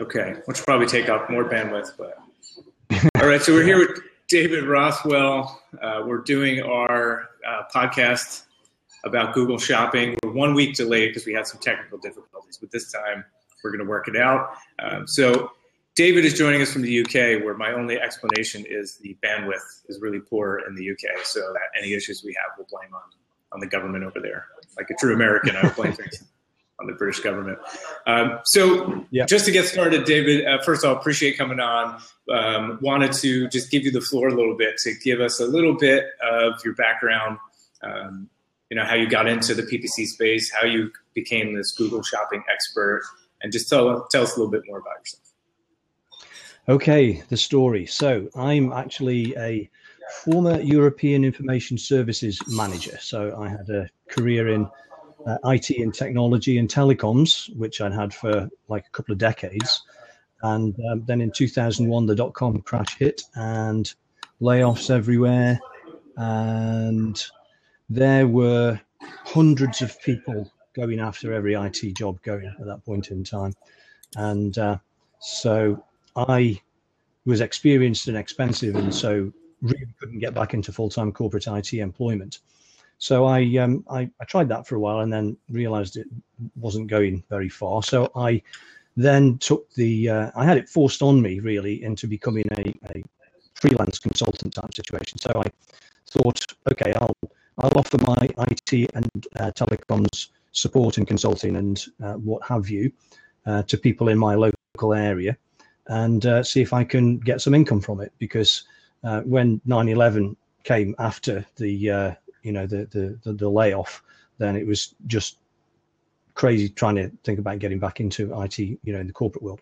Okay, which will probably take up more bandwidth, but all right. So we're here with David Rothwell. Uh, we're doing our uh, podcast about Google Shopping. We're one week delayed because we had some technical difficulties, but this time we're going to work it out. Um, so David is joining us from the UK, where my only explanation is the bandwidth is really poor in the UK. So that any issues we have, we'll blame on on the government over there. Like a true American, I blame things on the British government. Um, so, yeah. just to get started, David, uh, first of all, appreciate coming on. Um, wanted to just give you the floor a little bit to give us a little bit of your background. Um, you know how you got into the PPC space, how you became this Google shopping expert, and just tell tell us a little bit more about yourself. Okay, the story. So I'm actually a former European Information Services manager. So I had a career in uh, IT and technology and telecoms, which I'd had for like a couple of decades. And um, then in 2001, the dot com crash hit and layoffs everywhere. And there were hundreds of people going after every IT job going at that point in time. And uh, so I was experienced and expensive, and so really couldn't get back into full time corporate IT employment. So I, um, I, I tried that for a while and then realized it wasn't going very far. So I then took the uh, I had it forced on me really into becoming a, a freelance consultant type situation. So I thought, okay, I'll I'll offer my IT and uh, telecoms support and consulting and uh, what have you uh, to people in my local area and uh, see if I can get some income from it because uh, when 9/11 came after the you know the, the the, the layoff, then it was just crazy trying to think about getting back into IT, you know, in the corporate world.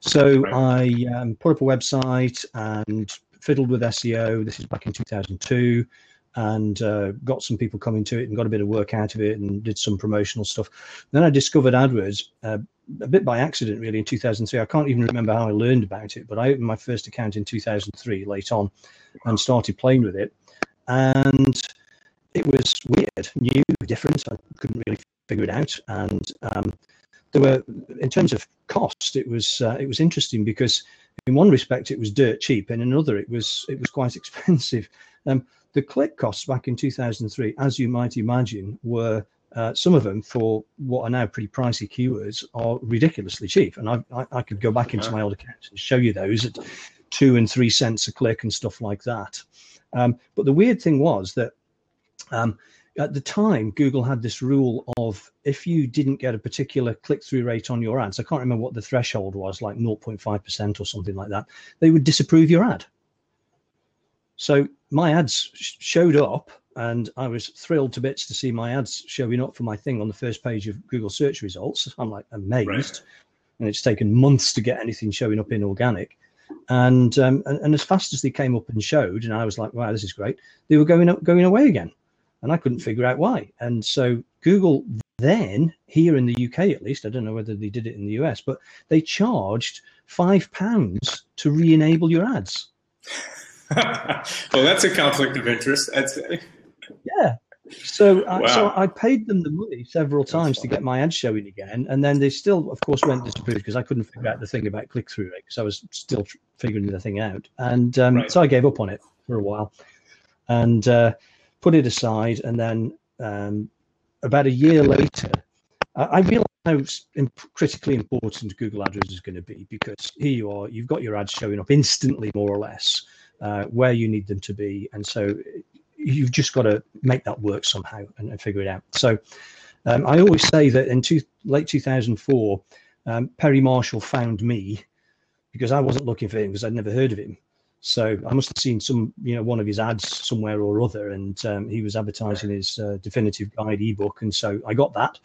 So right. I um, put up a website and fiddled with SEO. This is back in 2002 and uh, got some people coming to it and got a bit of work out of it and did some promotional stuff. Then I discovered AdWords uh, a bit by accident, really, in 2003. I can't even remember how I learned about it, but I opened my first account in 2003 late on and started playing with it. And it was weird, new, different. I couldn't really figure it out, and um, there were, in terms of cost, it was uh, it was interesting because in one respect it was dirt cheap, and in another it was it was quite expensive. Um, the click costs back in 2003, as you might imagine, were uh, some of them for what are now pretty pricey keywords are ridiculously cheap, and I, I, I could go back into my old accounts and show you those at two and three cents a click and stuff like that. Um, but the weird thing was that um, at the time, Google had this rule of if you didn't get a particular click through rate on your ads, I can't remember what the threshold was, like 0.5% or something like that, they would disapprove your ad. So my ads showed up, and I was thrilled to bits to see my ads showing up for my thing on the first page of Google search results. I'm like amazed. Right. And it's taken months to get anything showing up in organic. And, um, and and as fast as they came up and showed, and I was like, wow, this is great, they were going up, going away again and I couldn't figure out why. And so Google then, here in the UK at least, I don't know whether they did it in the US, but they charged five pounds to re-enable your ads. well, that's a conflict of interest. I'd say. Yeah. So, wow. I, so I paid them the money several times to get my ads showing again, and then they still, of course, went disapproved because I couldn't figure out the thing about click through rate because I was still figuring the thing out, and um, right. so I gave up on it for a while, and uh, put it aside, and then um, about a year later, I, I realized how imp- critically important Google AdWords is going to be because here you are, you've got your ads showing up instantly, more or less, uh, where you need them to be, and so you've just got to make that work somehow and, and figure it out. So um, I always say that in two, late 2004, um, Perry Marshall found me because I wasn't looking for him because I'd never heard of him. So I must have seen some, you know, one of his ads somewhere or other, and um, he was advertising his uh, definitive guide ebook, and so I got that,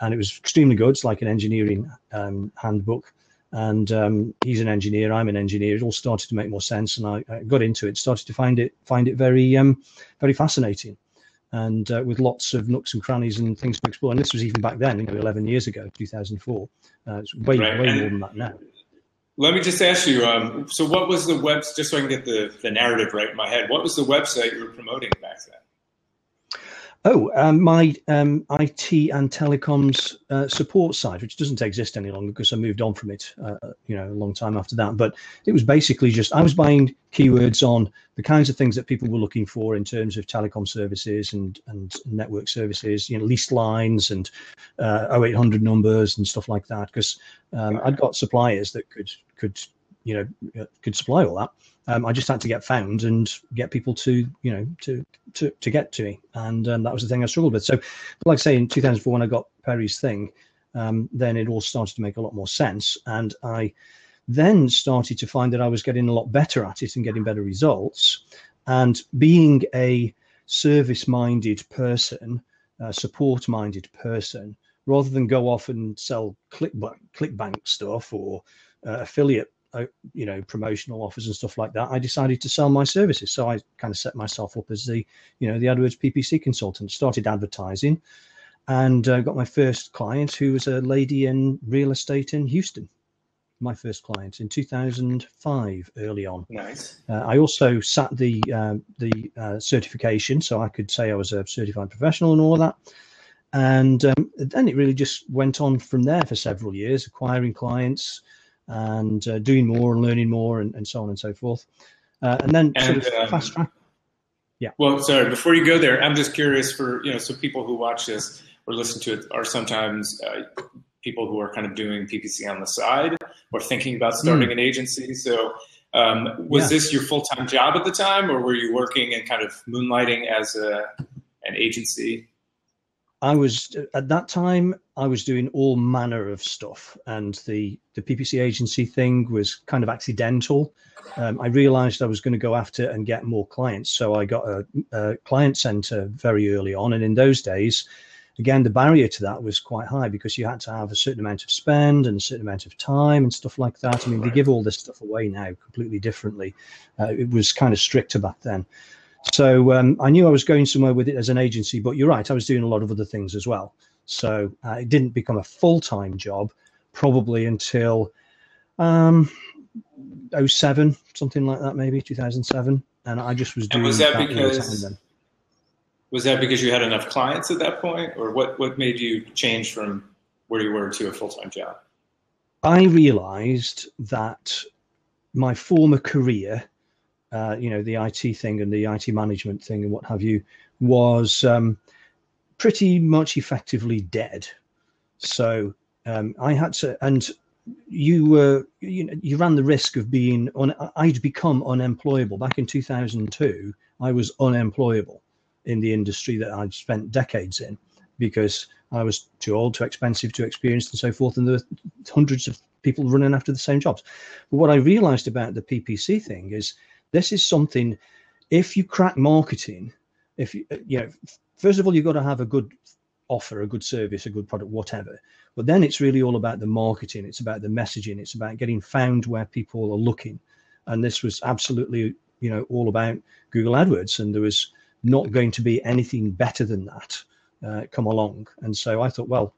and it was extremely good. It's like an engineering um, handbook, and um, he's an engineer, I'm an engineer. It all started to make more sense, and I, I got into it. Started to find it find it very um, very fascinating, and uh, with lots of nooks and crannies and things to explore. And this was even back then, you know, 11 years ago, 2004. Uh, it's way right. way more than that now. Let me just ask you. Um, so, what was the web? Just so I can get the, the narrative right in my head. What was the website you were promoting back then? Oh, um, my um, IT and telecoms uh, support side, which doesn't exist any longer because I moved on from it, uh, you know, a long time after that. But it was basically just I was buying keywords on the kinds of things that people were looking for in terms of telecom services and and network services, you know, leased lines and uh, 0800 numbers and stuff like that. Because um, I'd got suppliers that could could you know uh, could supply all that. Um, I just had to get found and get people to you know to to, to get to me, and um, that was the thing I struggled with. So, like I say, in 2004 when I got Perry's thing, um, then it all started to make a lot more sense, and I then started to find that I was getting a lot better at it and getting better results, and being a service-minded person, a support-minded person, rather than go off and sell clickbank, clickbank stuff or uh, affiliate you know promotional offers and stuff like that i decided to sell my services. So i kind of set myself up as the you know the adwords ppc consultant started advertising and uh, got my first client who was a lady in real estate in houston. My first client in 2005 early on. Nice. Uh, i also sat the uh, the uh, certification so i could say i was a certified professional and all of that. And um, then it really just went on from there for several years acquiring clients and uh, doing more and learning more and, and so on and so forth. Uh, and then and, sort of um, fast track. Yeah. Well, sorry, before you go there, I'm just curious for, you know, so people who watch this or listen to it are sometimes uh, people who are kind of doing PPC on the side or thinking about starting mm. an agency. So um, was yeah. this your full-time job at the time or were you working and kind of moonlighting as a, an agency? I was at that time I was doing all manner of stuff, and the the PPC agency thing was kind of accidental. Um, I realised I was going to go after and get more clients, so I got a, a client center very early on. And in those days, again, the barrier to that was quite high because you had to have a certain amount of spend and a certain amount of time and stuff like that. I mean, they give all this stuff away now completely differently. Uh, it was kind of stricter back then. So um, I knew I was going somewhere with it as an agency, but you're right, I was doing a lot of other things as well. So uh, it didn't become a full time job probably until um, 07, something like that, maybe 2007. And I just was doing and was that, that because was that because you had enough clients at that point, or what? What made you change from where you were to a full time job? I realized that my former career uh, you know, the IT thing and the IT management thing and what have you, was um, pretty much effectively dead. So um, I had to, and you were, you know, you ran the risk of being on. I'd become unemployable back in 2002. I was unemployable in the industry that I'd spent decades in because I was too old, too expensive, too experienced, and so forth. And there were hundreds of people running after the same jobs. But what I realized about the PPC thing is this is something, if you crack marketing, if you, you know, first of all, you've got to have a good offer, a good service, a good product, whatever. But then it's really all about the marketing. It's about the messaging. It's about getting found where people are looking. And this was absolutely, you know, all about Google AdWords. And there was not going to be anything better than that uh, come along. And so I thought, well,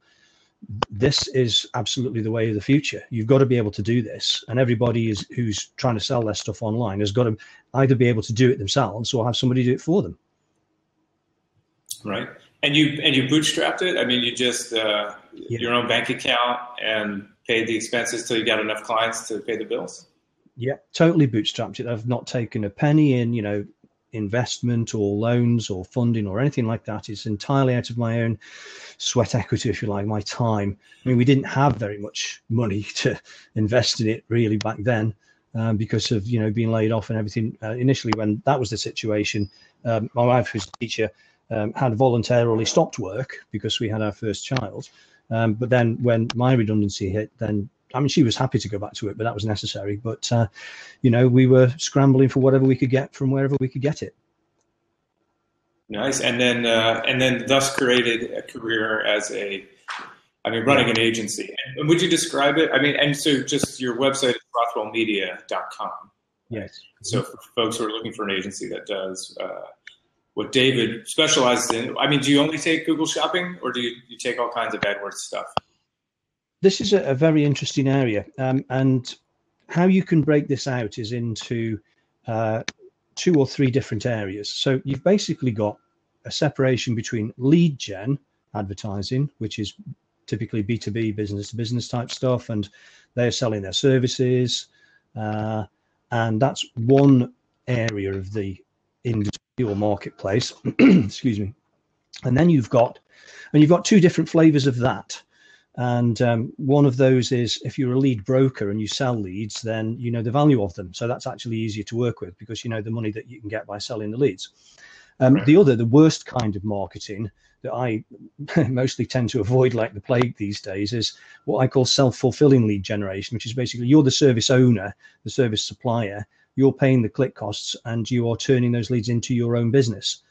this is absolutely the way of the future. You've got to be able to do this, and everybody is who's trying to sell their stuff online has got to either be able to do it themselves or have somebody do it for them. Right, and you and you bootstrapped it. I mean, you just uh, yeah. your own bank account and paid the expenses till you got enough clients to pay the bills. Yeah, totally bootstrapped it. I've not taken a penny in, you know, investment or loans or funding or anything like that. It's entirely out of my own sweat equity, if you like, my time. I mean, we didn't have very much money to invest in it really back then. Um, because of you know being laid off and everything. Uh, initially, when that was the situation, um, my wife, who's a teacher, um, had voluntarily stopped work because we had our first child. Um, but then, when my redundancy hit, then I mean, she was happy to go back to it, but that was necessary. But uh, you know, we were scrambling for whatever we could get from wherever we could get it. Nice, and then uh, and then thus created a career as a, I mean, running an agency. And would you describe it? I mean, and so just your website is rothwellmedia.com. Yes. So for folks who are looking for an agency that does uh, what David specializes in, I mean, do you only take Google Shopping, or do you, you take all kinds of AdWords stuff? this is a, a very interesting area, um, and how you can break this out is into uh, two or three different areas. So you've basically got a separation between lead gen advertising, which is typically B2B business to business type stuff, and they're selling their services. Uh, and that's one area of the industry or marketplace. Excuse me. And then you've got, and you've got two different flavors of that. And um, one of those is if you're a lead broker and you sell leads, then you know the value of them. So that's actually easier to work with because you know the money that you can get by selling the leads. Um. The other, the worst kind of marketing that I mostly tend to avoid like the plague these days is what I call self-fulfilling lead generation, which is basically you're the service owner, the service supplier, you're paying the click costs and you are turning those leads into your own business.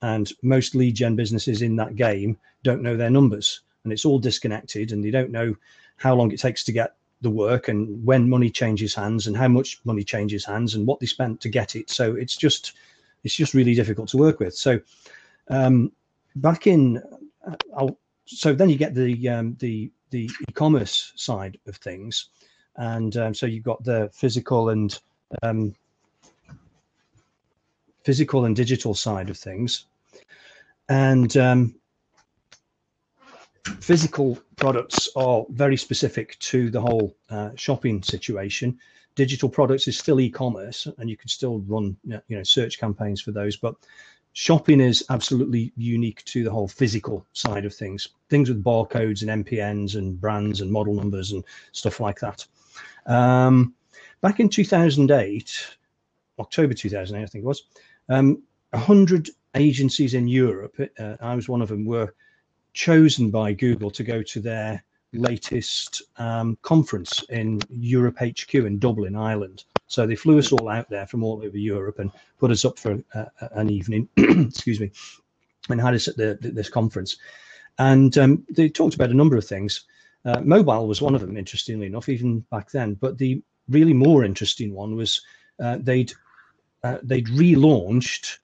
And most lead gen businesses in that game don't know their numbers and it's all disconnected and they don't know how long it takes to get the work and when money changes hands and how much money changes hands and what they spent to get it. So it's just it's just really difficult to work with. So um, back in uh, I'll, so then you get the um, the the e-commerce side of things. And um, so you've got the physical and um, physical and digital side of things and um, physical products are very specific to the whole uh, shopping situation. Digital products is still e-commerce, and you can still run you know search campaigns for those. But shopping is absolutely unique to the whole physical side of things. Things with barcodes and MPNs and brands and model numbers and stuff like that. Um, back in 2008, October 2008, I think it was, um, 100 agencies in Europe, uh, I was one of them, were chosen by Google to go to their latest um, conference in Europe HQ in Dublin, Ireland. So they flew us all out there from all over Europe and put us up for uh, an evening, excuse me, and had us at the, this conference. And um, they talked about a number of things. Uh, mobile was one of them, interestingly enough, even back then. But the really more interesting one was uh, they'd uh, they'd relaunched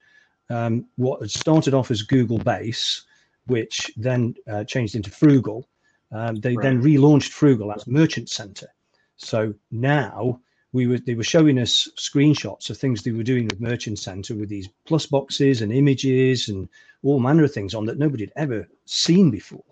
um, what had started off as Google Base, which then uh, changed into Froogle. Um, they right. then relaunched Froogle as Merchant Center. So now we were they were showing us screenshots of things they were doing with Merchant Center with these plus boxes and images and all manner of things on that nobody had ever seen before.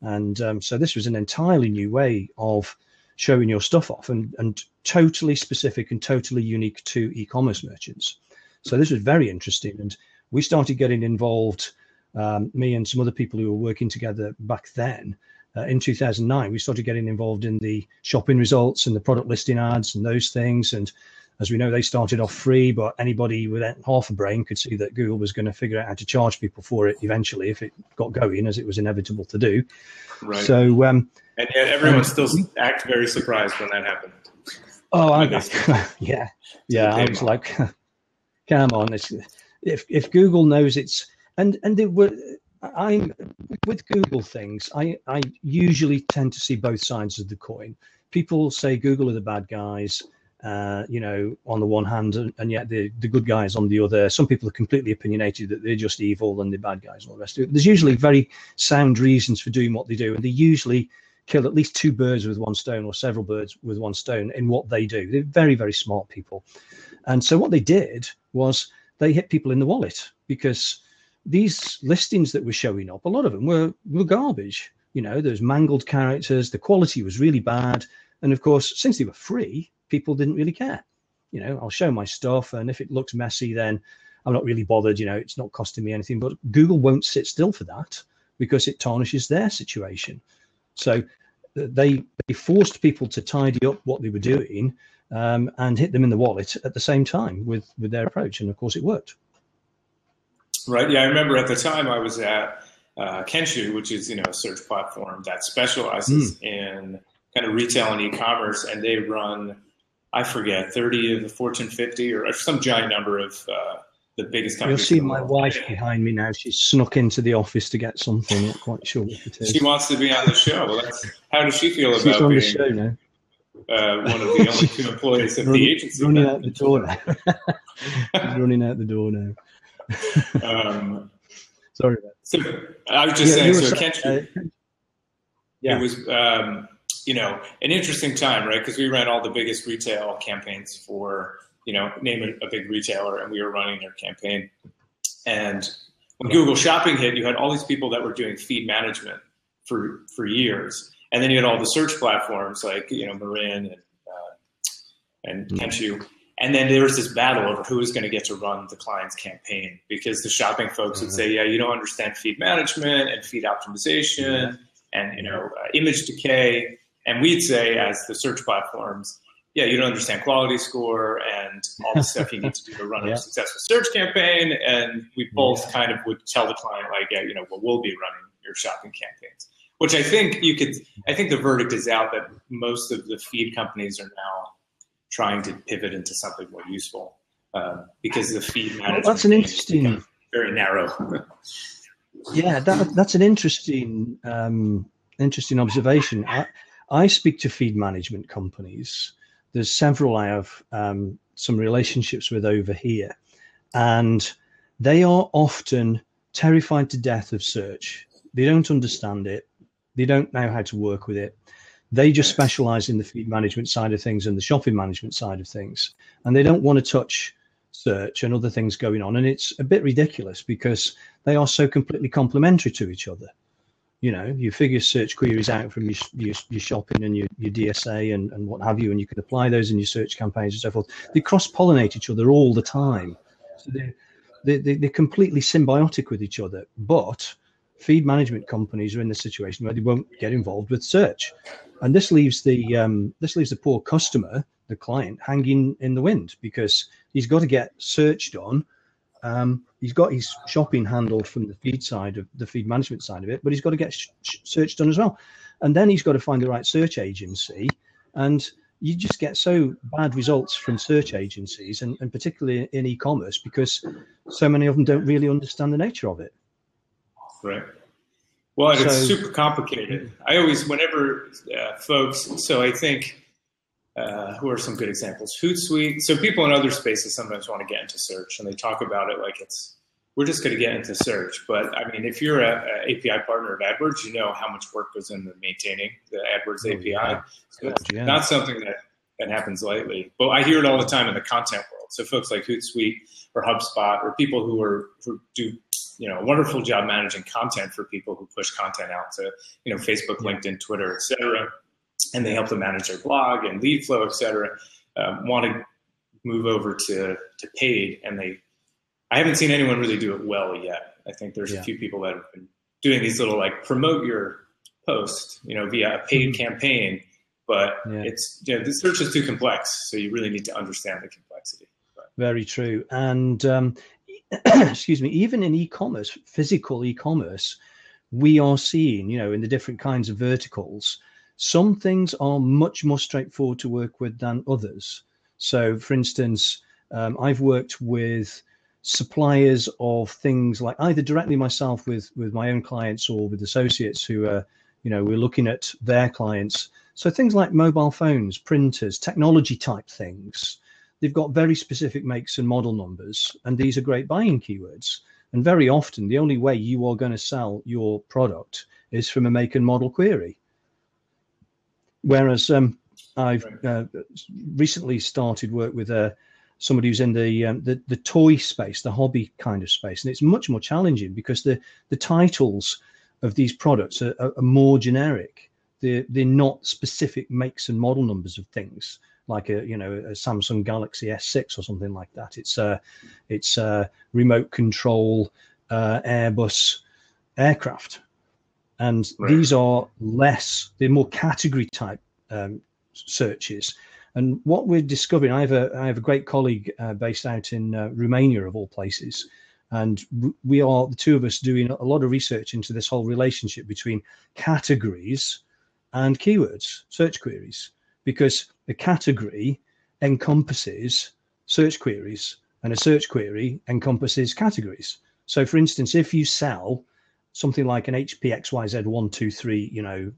And um, so this was an entirely new way of showing your stuff off and, and totally specific and totally unique to e-commerce merchants. So this was very interesting. And we started getting involved um, me and some other people who were working together back then. Uh, in 2009, we started getting involved in the shopping results and the product listing ads and those things. And as we know, they started off free, but anybody with half a brain could see that Google was going to figure out how to charge people for it eventually if it got going, as it was inevitable to do. Right. So, um, and yet everyone um, still act very surprised when that happened. Oh, I, guess yeah, yeah. I was like, come on, if if Google knows it's and and they were i'm with google things i i usually tend to see both sides of the coin people say google are the bad guys uh, you know, on the one hand, and, and, yet the, the good guys on the other. Some people are completely opinionated that they're just evil and the bad guys and all the rest of it. There's usually very sound reasons for doing what they do, and they usually kill at least two birds with one stone or several birds with one stone in what they do. They're very, very smart people. And so what they did was they hit people in the wallet because these listings that were showing up, a lot of them were, were garbage. You know, there's mangled characters, the quality was really bad. And of course, since they were free, people didn't really care. You know, I'll show my stuff, and if it looks messy, then I'm not really bothered. You know, it's not costing me anything. But Google won't sit still for that because it tarnishes their situation. So they they forced people to tidy up what they were doing um, and hit them in the wallet at the same time with with their approach, and of course, it worked. Right. Yeah, I remember at the time I was at uh, Kenshoo, which is you know a search platform that specializes mm. in kind of retail and e-commerce, and they run I forget thirty of the Fortune 50 or some giant number of uh, the biggest companies. You'll see my wife behind me now. She's snuck into the office to get something. Not quite sure what it is. She wants to be on the show. Well, how does she feel about She's on being, the show now? Uh, one of the only two employees of running, the agency. Running out the door now. Running out the door now um, Sorry. So I was just yeah, saying, so Kent, uh, yeah. it was, um, you know, an interesting time, right? Because we ran all the biggest retail campaigns for, you know, name a, a big retailer, and we were running their campaign. And when Google Shopping hit, you had all these people that were doing feed management for for years, and then you had all the search platforms like you know Marin and uh, and mm-hmm. Kenshoo. And then there was this battle over who was going to get to run the client's campaign because the shopping folks mm-hmm. would say, "Yeah, you don't understand feed management and feed optimization and you know uh, image decay." And we'd say, as the search platforms, yeah, you don't understand quality score and all the stuff you need to do to run yeah. a successful search campaign. And we both yeah. kind of would tell the client, like, yeah, you know, well, we'll be running your shopping campaigns. Which I think you could. I think the verdict is out that most of the feed companies are now trying to pivot into something more useful um, because the feed management. Well, that's an interesting. Very narrow. yeah, that, that's an interesting, um, interesting observation. I, I speak to feed management companies there's several I have um, some relationships with over here, and they are often terrified to death of search. They don't understand it. They don't know how to work with it. They just specialize in the feed management side of things and the shopping management side of things, and they don't want to touch search and other things going on. And it's a bit ridiculous because they are so completely complementary to each other you know you figure search queries out from your, your, your, shopping and your, your dsa and, and what have you and you can apply those in your search campaigns and so forth. They cross-pollinate each other all the time. So they're, they, they're completely symbiotic with each other but feed management companies are in the situation where they won't get involved with search. And this leaves the um, this leaves the poor customer the client hanging in the wind because he's got to get search done um, he's got his shopping handled from the feed side of the feed management side of it, but he's got to get sh- search done as well. And then he's got to find the right search agency. And you just get so bad results from search agencies, and, and particularly in e-commerce, because so many of them don't really understand the nature of it. Right. Well, so, it's super complicated. I always, whenever uh, folks, so I think uh, who are some good examples? Hootsuite. So people in other spaces sometimes want to get into search, and they talk about it like it's we're just going to get into search. But I mean, if you're a, a, API partner of AdWords, you know how much work goes into maintaining the AdWords oh, API. Yeah. So it's yeah. not something that that happens lightly. But I hear it all the time in the content world. So folks like Hootsuite or HubSpot or people who are who do you know a wonderful job managing content for people who push content out to you know Facebook, yeah. LinkedIn, Twitter, etc and they help them manage their blog and lead flow, et cetera, um, want to move over to, to paid. And they, I haven't seen anyone really do it well yet. I think there's yeah. a few people that have been doing these little like promote your post, you know, via a paid mm-hmm. campaign, but yeah. it's, you know, the search is too complex. So you really need to understand the complexity. But. Very true. And, um, excuse me, even in e-commerce, physical e-commerce, we are seeing, you know, in the different kinds of verticals, some things are much more straightforward to work with than others. So, for instance, um, I've worked with suppliers of things like either directly myself with with my own clients or with associates who are, you know, we're looking at their clients. So things like mobile phones, printers, technology type things. They've got very specific makes and model numbers, and these are great buying keywords. And very often, the only way you are going to sell your product is from a make and model query. Whereas um, I've uh, recently started work with uh, somebody who's in the, um, the the toy space, the hobby kind of space, and it's much more challenging because the the titles of these products are, are, more generic. They're they're not specific makes and model numbers of things like a you know a Samsung Galaxy S6 or something like that. It's a uh, it's a remote control uh, Airbus aircraft and right. these are less they're more category type um, searches. And what we're discovering i have a i have a great colleague uh, based out in uh, romania of all places. And we are the two of us doing a lot of research into this whole relationship between categories and keywords search queries. Because a category encompasses search queries and a search query encompasses categories. So for instance if you sell something like an HP XYZ123, you know,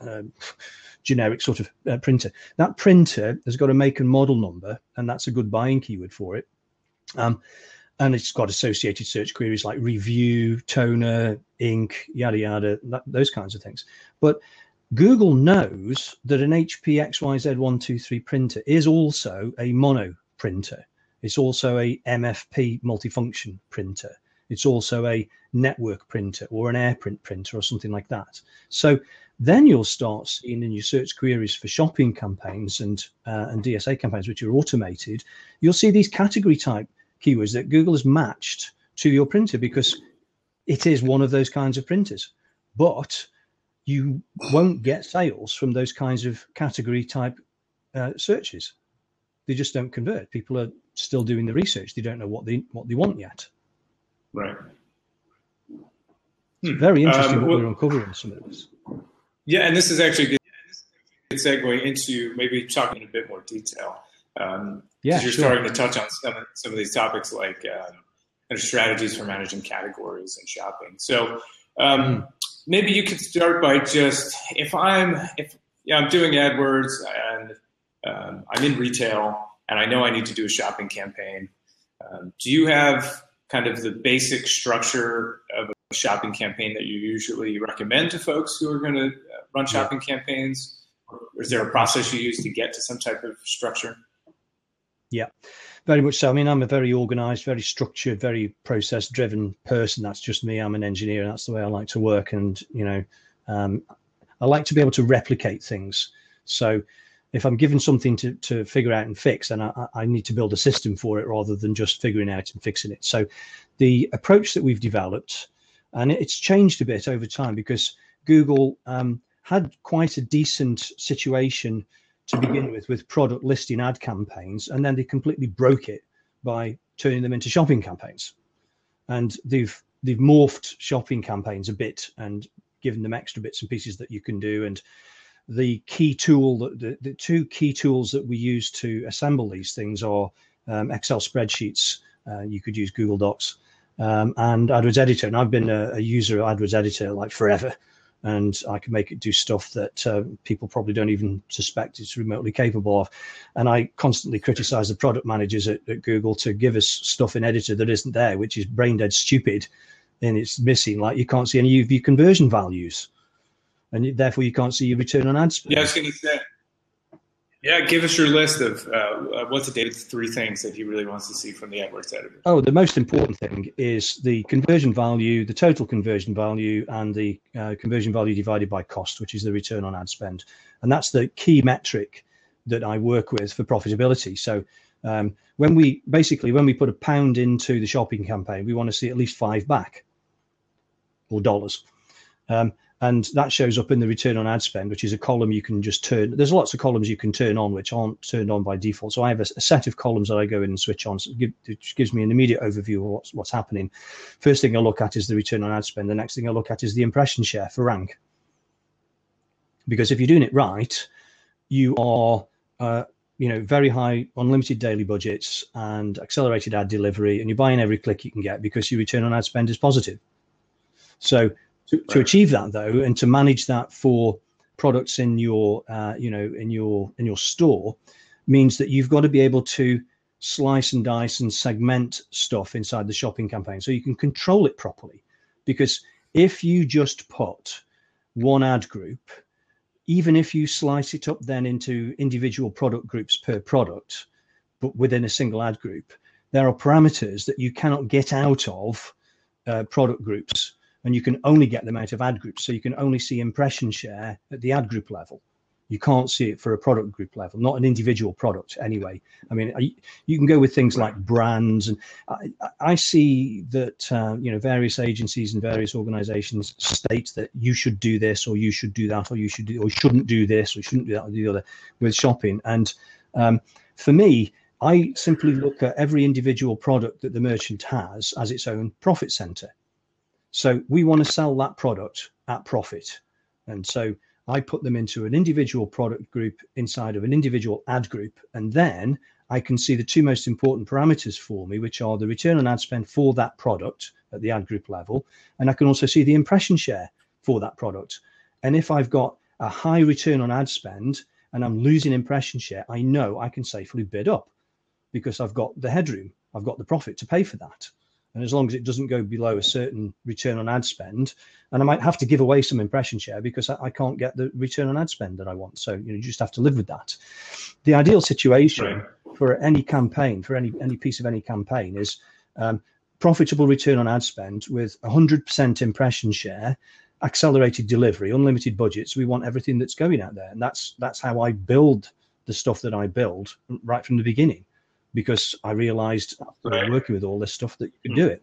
uh, generic sort of uh, printer. That printer has got a make and model number, and that's a good buying keyword for it. Um, and it's got associated search queries like review, toner, ink, yada yada, that, those kinds of things. But Google knows that an HP XYZ123 printer is also a mono printer. It's also a MFP multifunction printer. It's also a network printer or an AirPrint printer or something like that. So then you'll start seeing in your search queries for shopping campaigns and uh, and DSA campaigns, which are automated, you'll see these category type keywords that Google has matched to your printer because it is one of those kinds of printers. But you won't get sales from those kinds of category type uh, searches. They just don't convert. People are still doing the research. They don't know what they what they want yet. Right. It's very interesting um, what we're uncovering some of this. Yeah, and this is actually a good segue into maybe talking in a bit more detail. Um, yeah, you're sure. starting to touch on some, some of these topics like um, strategies for managing categories and shopping. So um, mm. maybe you could start by just if I'm if yeah, I'm doing AdWords and um, I'm in retail and I know I need to do a shopping campaign. Um, do you have kind of the basic structure of a shopping campaign that you usually recommend to folks who are going to uh, run shopping campaigns? Or is there a process you use to get to some type of structure? Yeah, very much so. I mean, I'm a very organized, very structured, very process driven person. That's just me. I'm an engineer, and that's the way I like to work. And, you know, um, I like to be able to replicate things. So if I'm given something to, to figure out and fix, then I, I need to build a system for it rather than just figuring out and fixing it. So the approach that we've developed, and it's changed a bit over time because Google um, had quite a decent situation to begin with with product listing ad campaigns, and then they completely broke it by turning them into shopping campaigns. And they've they've morphed shopping campaigns a bit and given them extra bits and pieces that you can do. And the key tool, the, the two key tools that we use to assemble these things are um, Excel spreadsheets. Uh, you could use Google Docs um, and AdWords Editor. And I've been a, a, user of AdWords Editor like forever. And I can make it do stuff that uh, people probably don't even suspect it's remotely capable of. And I constantly criticize the product managers at, at Google to give us stuff in Editor that isn't there, which is brain dead stupid and it's missing. Like you can't see any of your conversion values, and therefore you can't see your return on ad spend. Yeah, I was going to say. Yeah, give us your list of uh, what's the David's three things that he really wants to see from the AdWords editor. Oh, the most important thing is the conversion value, the total conversion value, and the uh, conversion value divided by cost, which is the return on ad spend, and that's the key metric that I work with for profitability. So um, when we basically when we put a pound into the shopping campaign, we want to see at least five back or dollars. Um, and that shows up in the return on ad spend, which is a column you can just turn. There's lots of columns you can turn on which aren't turned on by default. So I have a, a set of columns that I go in and switch on, so give, which gives me an immediate overview of what's, what's happening. First thing I look at is the return on ad spend. The next thing I look at is the impression share for rank. Because if you're doing it right, you are, uh, you know, very high unlimited daily budgets and accelerated ad delivery, and you're buying every click you can get because your return on ad spend is positive. So to, right. to achieve that though, and to manage that for products in your uh, you know in your in your store means that you've got to be able to slice and dice and segment stuff inside the shopping campaign so you can control it properly because if you just put one ad group even if you slice it up then into individual product groups per product but within a single ad group there are parameters that you cannot get out of uh, product groups and you can only get them out of ad groups. So you can only see impression share at the ad group level. You can't see it for a product group level, not an individual product anyway. I mean, you can go with things like brands, and I, I see that uh, you know various agencies and various organisations state that you should do this or you should do that or you should do or shouldn't do this or shouldn't do that or the other with shopping. And um, for me, I simply look at every individual product that the merchant has as its own profit center. So we want to sell that product at profit. And so I put them into an individual product group inside of an individual ad group. And then I can see the two most important parameters for me, which are the return on ad spend for that product at the ad group level. And I can also see the impression share for that product. And if I've got a high return on ad spend and I'm losing impression share, I know I can safely bid up because I've got the headroom, I've got the profit to pay for that. And as long as it doesn't go below a certain return on ad spend, and I might have to give away some impression share because I, I can't get the return on ad spend that I want. So you know, you just have to live with that. The ideal situation right. for any campaign, for any any piece of any campaign, is um, profitable return on ad spend with 100% impression share, accelerated delivery, unlimited budgets. We want everything that's going out there, and that's that's how I build the stuff that I build right from the beginning, because I realized right. working with all this stuff that you can do it.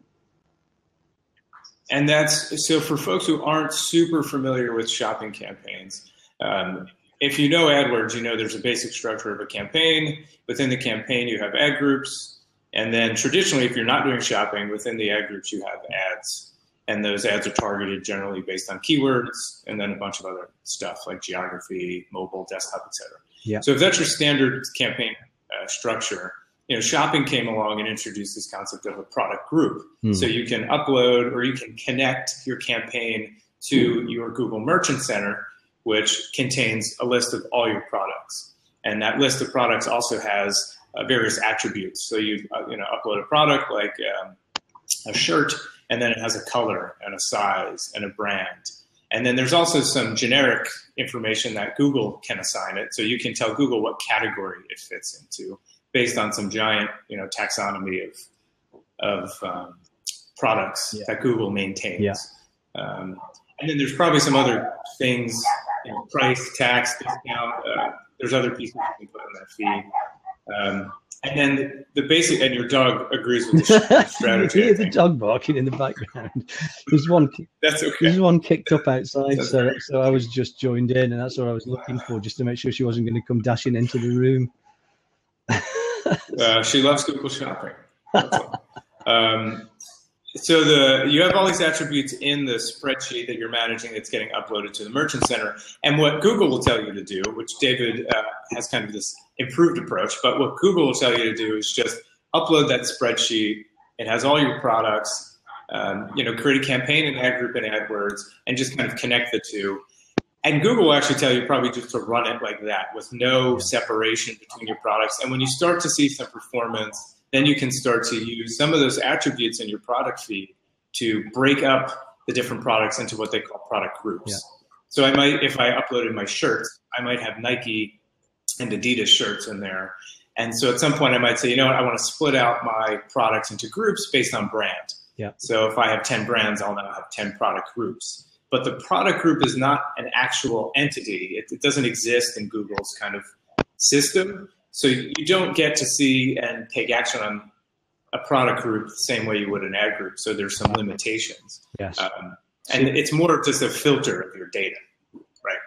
And that's so for folks who aren't super familiar with shopping campaigns. Um, if you know AdWords, you know there's a basic structure of a campaign. Within the campaign, you have ad groups. And then traditionally, if you're not doing shopping, within the ad groups, you have ads. And those ads are targeted generally based on keywords and then a bunch of other stuff like geography, mobile, desktop, etc. Yeah. So if that's your standard campaign uh, structure, you know, shopping came along and introduced this concept of a product group. Hmm. So you can upload or you can connect your campaign to your Google Merchant Center which contains a list of all your products. And that list of products also has uh, various attributes. So you uh, you know upload a product like um, a shirt, and then it has a color and a size and a brand. And then there's also some generic information that Google can assign it. So you can tell Google what category it fits into based on some giant you know taxonomy of of um, products yeah. that Google maintains. Yeah. Um, and then there's probably some other things you know, price, tax, discount. Uh, there's other pieces you can put in that fee. Um, and then the basic, and your dog agrees with the strategy. hear the dog barking in the background. There's one. That's okay. There's one kicked up outside, so so I was just joined in, and that's what I was looking for, just to make sure she wasn't going to come dashing into the room. uh, she loves Google Shopping. Um, so the you have all these attributes in the spreadsheet that you're managing that's getting uploaded to the merchant center. And what google will tell you to do which david uh, has kind of this improved approach but what google will tell you to do is just upload that spreadsheet. It has all your products um, you know create a campaign in ad group and adwords and just kind of connect the two and google will actually tell you probably just to run it like that with no separation between your products and when you start to see some performance then you can start to use some of those attributes in your product feed to break up the different products into what they call product groups. Yeah. So I might, if I uploaded my shirts, I might have Nike and Adidas shirts in there. And so at some point I might say, you know what, I want to split out my products into groups based on brand. Yeah. So if I have 10 brands, I'll now have 10 product groups. But the product group is not an actual entity. It, it doesn't exist in Google's kind of system. So you don't get to see and take action on a product group the same way you would an ad group. So there's some limitations. Yes. Um, and it's more just a filter of your data, right?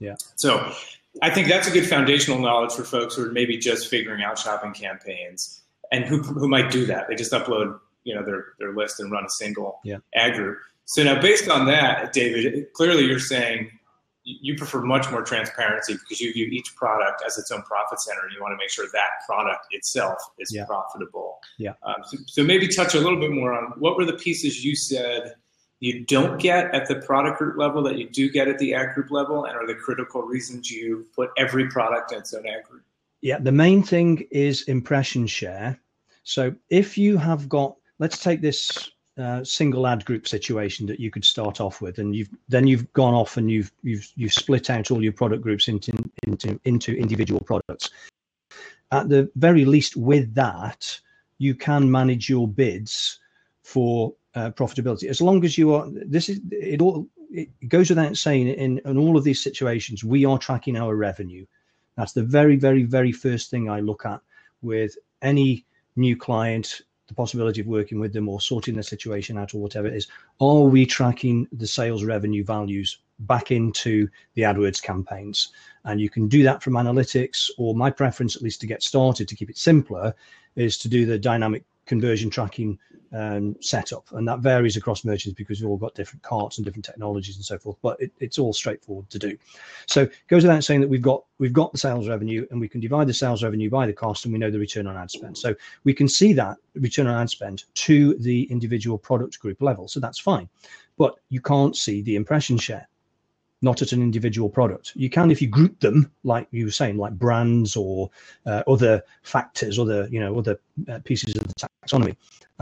Yeah. So I think that's a good foundational knowledge for folks who are maybe just figuring out shopping campaigns and who, who might do that. They just upload, you know, their, their list and run a single yeah. ad group. So now based on that, David, clearly you're saying you prefer much more transparency because you view each product as its own profit center and you want to make sure that product itself is yeah. profitable. Yeah. Um, so, so, maybe touch a little bit more on what were the pieces you said you don't get at the product group level that you do get at the ad group level and are the critical reasons you put every product in its own ad group? Yeah, the main thing is impression share. So if you have got, let's take this single ad group situation that you could start off with, and you've then you've gone off and you've you've you've split out all your product groups into into into individual products. At the very least, with that, you can manage your bids for uh, profitability as long as you are. This is it all. It goes without saying in in all of these situations, we are tracking our revenue. That's the very very very first thing I look at with any new client the possibility of working with them or sorting the situation out or whatever it is, are we tracking the sales revenue values back into the AdWords campaigns? And you can do that from analytics, or my preference, at least to get started, to keep it simpler, is to do the dynamic conversion tracking um, setup, and that varies across merchants because we've all got different carts and different technologies and so forth. But it, it's all straightforward to do. So it goes without saying that we've got we've got the sales revenue, and we can divide the sales revenue by the cost, and we know the return on ad spend. So we can see that return on ad spend to the individual product group level. So that's fine, but you can't see the impression share not at an individual product. You can if you group them, like you were saying, like brands or uh, other factors, other you know other uh, pieces of the taxonomy.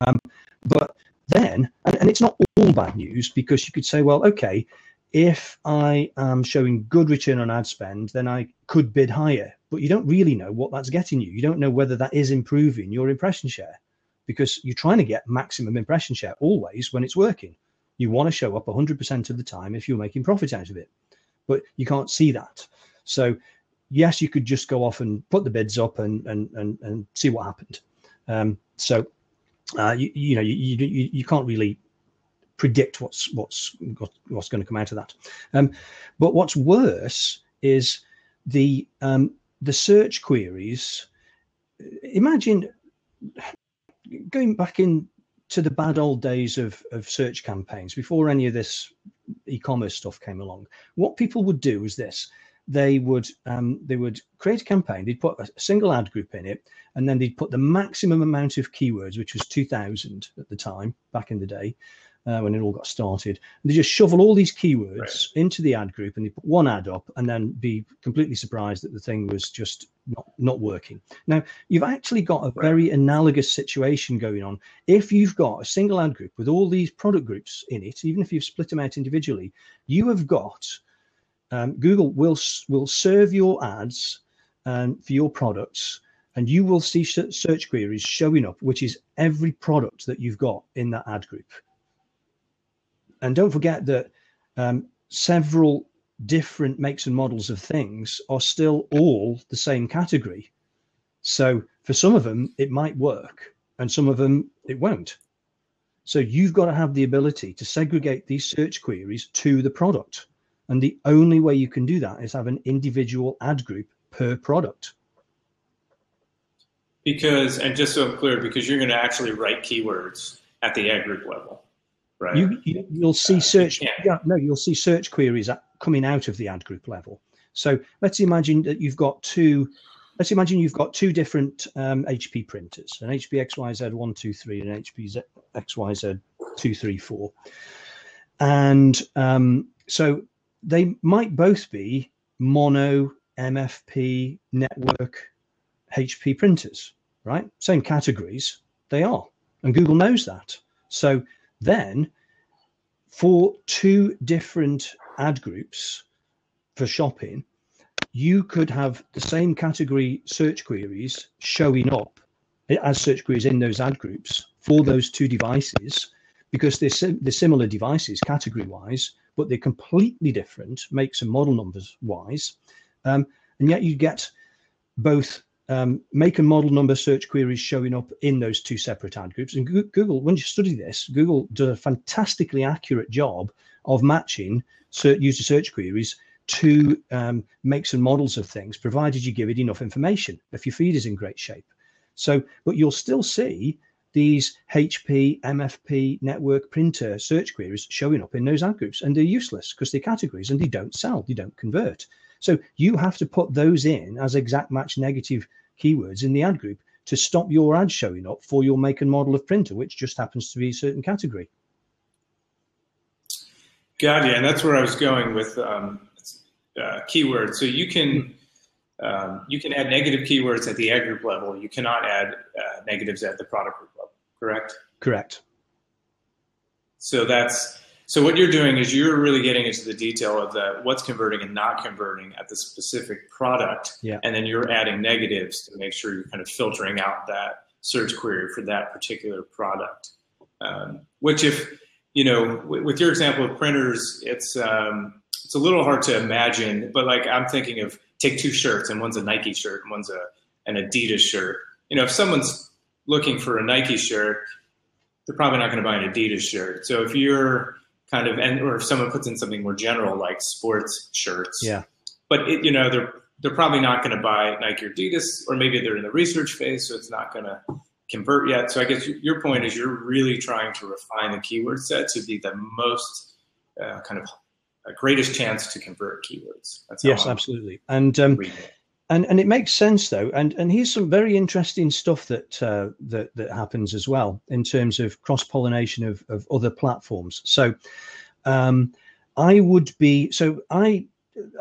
Um, but then, and, and it's not all bad news because you could say, well, okay, if I am showing good return on ad spend, then I could bid higher. But you don't really know what that's getting you. You don't know whether that is improving your impression share because you're trying to get maximum impression share always when it's working. You want to show up 100% of the time if you're making profit out of it, but you can't see that. So yes, you could just go off and put the bids up and and and, and see what happened. Um, so uh, you, you know you, you you can't really predict what's what's what's going to come out of that. Um, but what's worse is the um, the search queries. Imagine going back in to the bad old days of, of search campaigns before any of this e-commerce stuff came along. What people would do is this: they would um, they would create a campaign. They'd put a single ad group in it, and then they'd put the maximum amount of keywords, which was two thousand at the time back in the day, uh, when it all got started. And they just shovel all these keywords right. into the ad group and they put one ad up and then be completely surprised that the thing was just not, not working. Now, you've actually got a very analogous situation going on. If you've got a single ad group with all these product groups in it, even if you've split them out individually, you have got um, Google will will serve your ads um, for your products and you will see search queries showing up, which is every product that you've got in that ad group. And don't forget that um, several different makes and models of things are still all the same category. So for some of them, it might work, and some of them, it won't. So you've got to have the ability to segregate these search queries to the product. And the only way you can do that is have an individual ad group per product. Because, and just so I'm clear, because you're going to actually write keywords at the ad group level right? You, you will see uh, search. Yeah, no, you'll see search queries coming out of the ad group level. So let's imagine that you've got two. Let's imagine you've got two different um, HP printers, an HP XYZ one two three and an HP XYZ two three four, and um, so they might both be mono MFP network HP printers, right? Same categories, they are, and Google knows that. So then, for two different ad groups for shopping, you could have the same category search queries showing up as search queries in those ad groups for those two devices because they're, sim- they're similar devices category wise, but they're completely different makes and model numbers wise. Um, and yet you get both um, make and model number search queries showing up in those two separate ad groups. And Google, when you study this, Google does a fantastically accurate job of matching user search queries to um, makes and models of things, provided you give it enough information. If your feed is in great shape. So, but you'll still see these HP, MFP, network printer search queries showing up in those ad groups, and they're useless because they're categories and they don't sell, they don't convert. So you have to put those in as exact match negative keywords in the ad group to stop your ad showing up for your make and model of printer, which just happens to be a certain category. Got you, and that's where I was going with um, uh, keywords. So you can um, you can add negative keywords at the ad group level. You cannot add uh, negatives at the product group level. Correct. Correct. So that's so what you're doing is you're really getting into the detail of the what's converting and not converting at the specific product, yeah. and then you're adding negatives to make sure you're kind of filtering out that search query for that particular product. Um, which, if you know, with your example of printers, it's um, it's a little hard to imagine. But like I'm thinking of take two shirts, and one's a Nike shirt, and one's a an Adidas shirt. You know, if someone's looking for a Nike shirt, they're probably not going to buy an Adidas shirt. So if you're kind of, and or if someone puts in something more general like sports shirts. Yeah. But it, you know, they're they're probably not going to buy Nike or Adidas, or maybe they're in the research phase, so it's not going to convert yet. So I guess your point is you're really trying to refine the keyword set to be the most uh, kind of uh, greatest chance to convert keywords. That's yes, absolutely. And um, and and it makes sense though and and here's some very interesting stuff that uh, that that happens as well in terms of cross pollination of of other platforms so um, i would be so i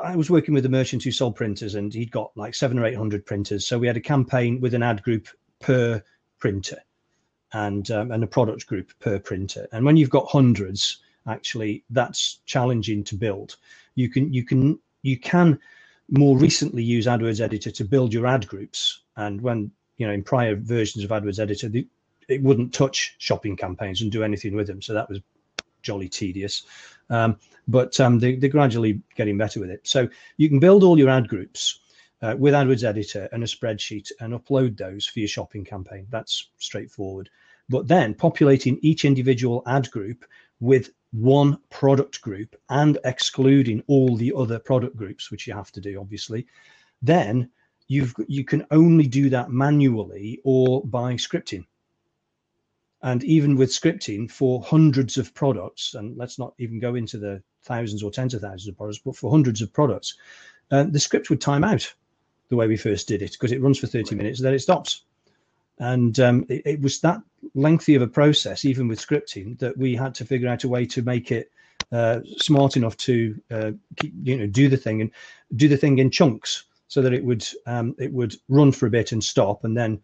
I was working with a merchant who sold printers, and he'd got like seven or eight hundred printers. So we had a campaign with an ad group per printer, and um, and a product group per printer. And when you've got hundreds, actually, that's challenging to build. You can you can you can more recently use AdWords Editor to build your ad groups. And when, you know, in prior versions of AdWords Editor, the it wouldn't touch shopping campaigns and do anything with them. So that was jolly tedious. Um, but um, they, are gradually getting better with it. So you can build all your ad groups uh, with AdWords Editor and a spreadsheet and upload those for your shopping campaign. That's straightforward. But then populating each individual ad group with one product group and excluding all the other product groups, which you have to do, obviously, then you've you can only do that manually or by scripting. And even with scripting for hundreds of products, and let's not even go into the thousands or tens of thousands of products, but for hundreds of products, uh, the script would time out the way we first did it because it runs for 30 minutes then it stops. And um, it, it, was that lengthy of a process, even with scripting, that we had to figure out a way to make it uh, smart enough to uh, keep, you know do the thing and do the thing in chunks so that it would um, it would run for a bit and stop and then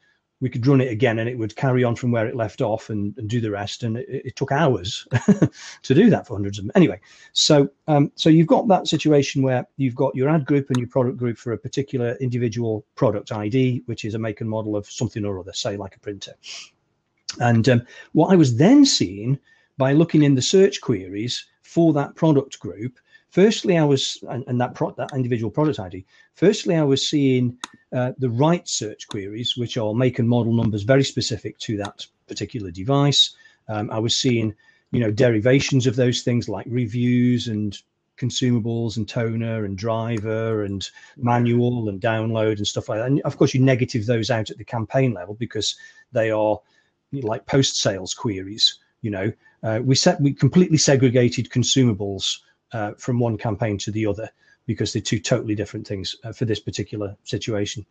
we could run it again and it would carry on from where it left off and, and do the rest. And it, it took hours to do that for hundreds of them. Anyway, so um, so you've got that situation where you've got your ad group and your product group for a particular individual product ID, which is a make and model of something or other, say like a printer. And um, what I was then seeing by looking in the search queries for that product group Firstly, I was, and, and that, pro, that individual product ID, firstly, I was seeing uh, the right search queries, which are make and model numbers very specific to that particular device. Um, I was seeing, you know, derivations of those things like reviews and consumables and toner and driver and manual and download and stuff like that. And of course, you negative those out at the campaign level because they are like post sales queries. You know, uh, we set we completely segregated consumables uh, from one campaign to the other because they're two totally different things uh, for this particular situation.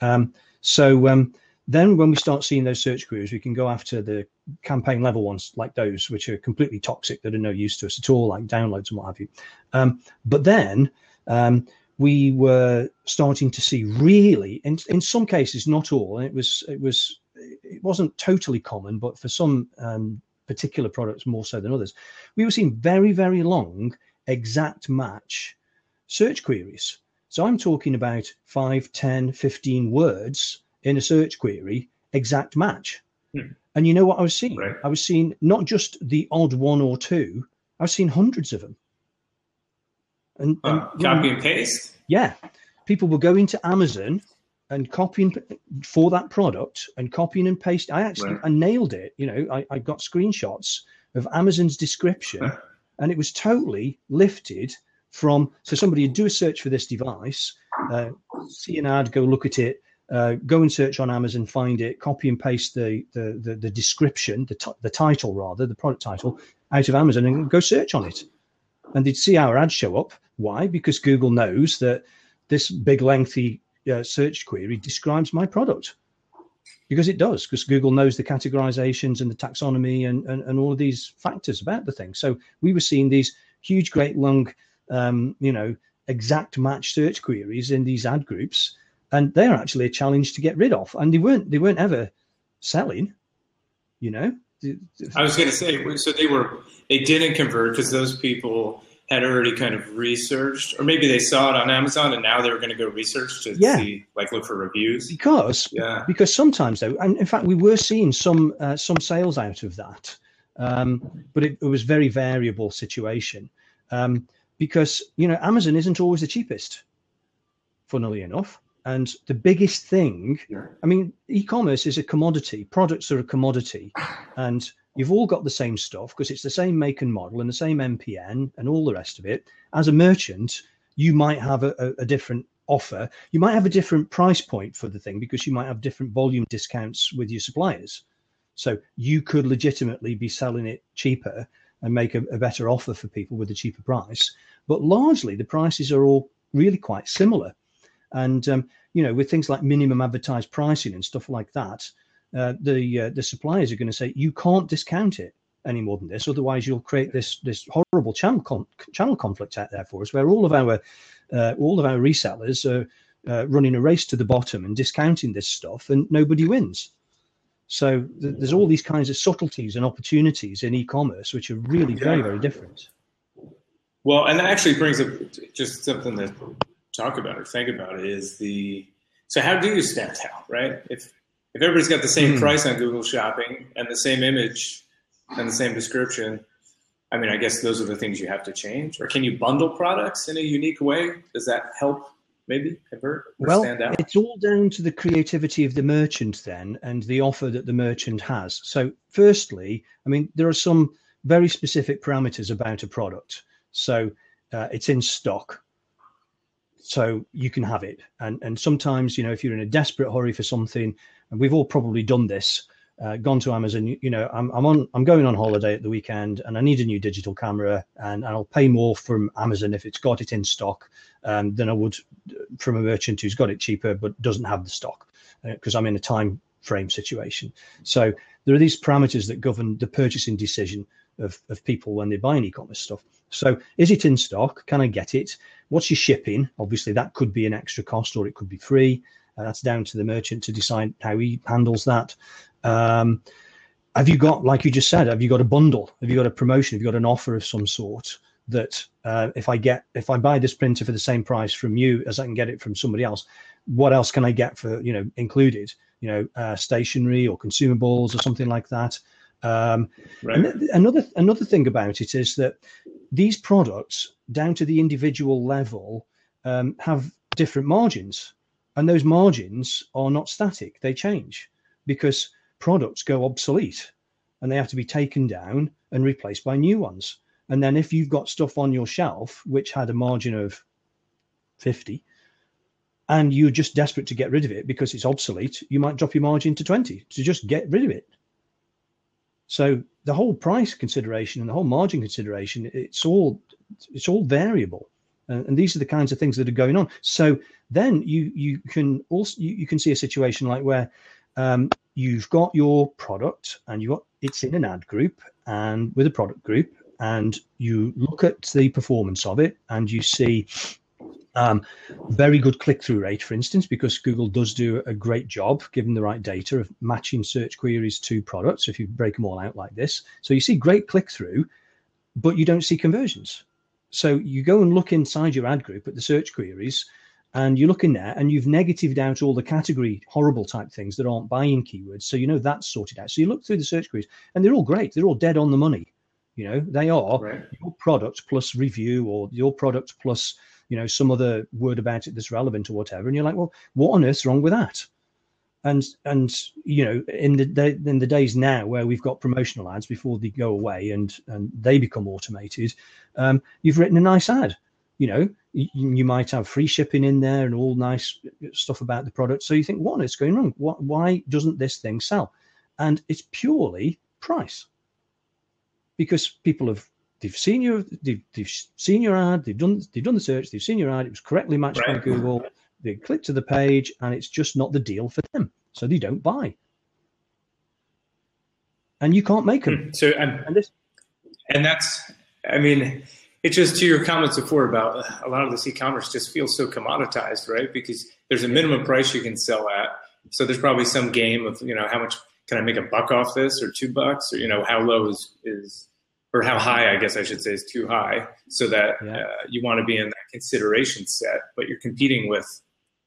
Um, so um, then when we start seeing those search queries, we can go after the campaign level ones like those, which are completely toxic, that are no use to us at all, like downloads and what have you. Um, but then um, we were starting to see really, in, in some cases, not all, and it was, it was, it wasn't totally common, but for some um, particular products more so than others, we were seeing very, very long exact match search queries. So I'm talking about 5, 10, 15 words in a search query, exact match. Hmm. And you know what I was seeing? Right. I was seeing not just the odd one or two, I was seeing hundreds of them. And, uh, and copy and paste? Yeah. People were going to Amazon and copying for that product and copying and paste. I actually right. I nailed it. You know, I, I got screenshots of Amazon's description and it was totally lifted from. So somebody would do a search for this device, uh, see an ad, go look at it, uh, go and search on Amazon, find it, copy and paste the the the, the description, the t- the title rather, the product title out of Amazon, and go search on it, and they'd see our ad show up. Why? Because Google knows that this big lengthy uh, search query describes my product because it does because google knows the categorizations and the taxonomy and, and, and all of these factors about the thing. So we were seeing these huge great long um, you know exact match search queries in these ad groups and they're actually a challenge to get rid of and they weren't they weren't ever selling you know? I was going to say so they were they didn't convert because those people had already kind of researched, or maybe they saw it on Amazon and now they were going to go research to yeah. see, like, look for reviews. Because, yeah. because sometimes though, and in fact, we were seeing some uh, some sales out of that, um, but it, it, was very variable situation um, because you know Amazon isn't always the cheapest, funnily enough. And the biggest thing, I mean, e-commerce is a commodity. Products are a commodity, and You've all got the same stuff because it's the same make and model and the same MPN and all the rest of it. As a merchant, you might have a, a, a different offer. You might have a different price point for the thing because you might have different volume discounts with your suppliers. So you could legitimately be selling it cheaper and make a, a, better offer for people with a cheaper price. But largely, the prices are all really quite similar. And um, you know, with things like minimum advertised pricing and stuff like that, uh, the uh, the suppliers are going to say you can't discount it any more than this, otherwise you'll create this this horrible channel con- channel conflict out there for us, where all of our uh, all of our resellers are uh, running a race to the bottom and discounting this stuff, and nobody wins. So th- there's all these kinds of subtleties and opportunities in e-commerce, which are really very very different. Well, and that actually brings up just something to talk about or think about is the so how do you stand out, right? If if everybody's got the same price on Google Shopping and the same image and the same description, I mean, I guess those are the things you have to change. Or can you bundle products in a unique way? Does that help maybe convert well, it's all down to the creativity of the merchant then and the offer that the merchant has. So, firstly, I mean, there are some very specific parameters about a product. So, uh, it's in stock so you can have it and and sometimes you know if you're in a desperate hurry for something and we've all probably done this uh, gone to amazon you, know I'm, I'm on i'm going on holiday at the weekend and i need a new digital camera and, and i'll pay more from amazon if it's got it in stock um, than i would from a merchant who's got it cheaper but doesn't have the stock because uh, i'm in a time frame situation so there are these parameters that govern the purchasing decision of, of people when they buy an e-commerce stuff so is it in stock? Can I get it? What's your shipping? Obviously, that could be an extra cost or it could be free. Uh, that's down to the merchant to decide how he handles that. Um, have you got, like you just said, have you got a bundle? Have you got a promotion? Have you got an offer of some sort that uh, if I get, if I buy this printer for the same price from you as I can get it from somebody else, what else can I get for, you know, included? You know, uh, stationery or consumables or something like that. Um, right. another another thing about it is that these products, down to the individual level, um, have different margins, and those margins are not static; they change because products go obsolete, and they have to be taken down and replaced by new ones. And then if you've got stuff on your shelf which had a margin of fifty, and you're just desperate to get rid of it because it's obsolete, you might drop your margin to 20 to just get rid of it. So the whole price consideration and the whole margin consideration, it's all it's all variable. Uh, and these are the kinds of things that are going on. So then you you can also you, you can see a situation like where um, you've got your product and you got it's in an ad group and with a product group and you look at the performance of it and you see um, very good click through rate, for instance, because Google does do a great job, given the right data, of matching search queries to products. If you break them all out like this, so you see great click through, but you don't see conversions. So you go and look inside your ad group at the search queries, and you look in there and you've negatived out all the category horrible type things that aren't buying keywords. So you know that's sorted out. So you look through the search queries, and they're all great. They're all dead on the money. You know, they are right. your product plus review or your product plus you know some other word about it that's relevant or whatever and you're like well what on earth's wrong with that and and you know in the in the days now where we've got promotional ads before they go away and and they become automated um, you've written a nice ad. You know you, you, might have free shipping in there and all nice stuff about the product. So you think what is going wrong? What, why doesn't this thing sell? And it's purely price. Because people have they've seen your they've, they've seen your ad they've done they've done the search they've seen your ad it was correctly matched right. by google they click to the page and it's just not the deal for them so they don't buy and you can't make them hmm. so and, and, this, and that's i mean it's just to your comments before about a lot of this e-commerce just feels so commoditized right because there's a minimum price you can sell at so there's probably some game of you know how much can i make a buck off this or two bucks or you know how low is is or how high, I guess I should say, is too high, so that yeah. uh, you want to be in that consideration set. But you're competing with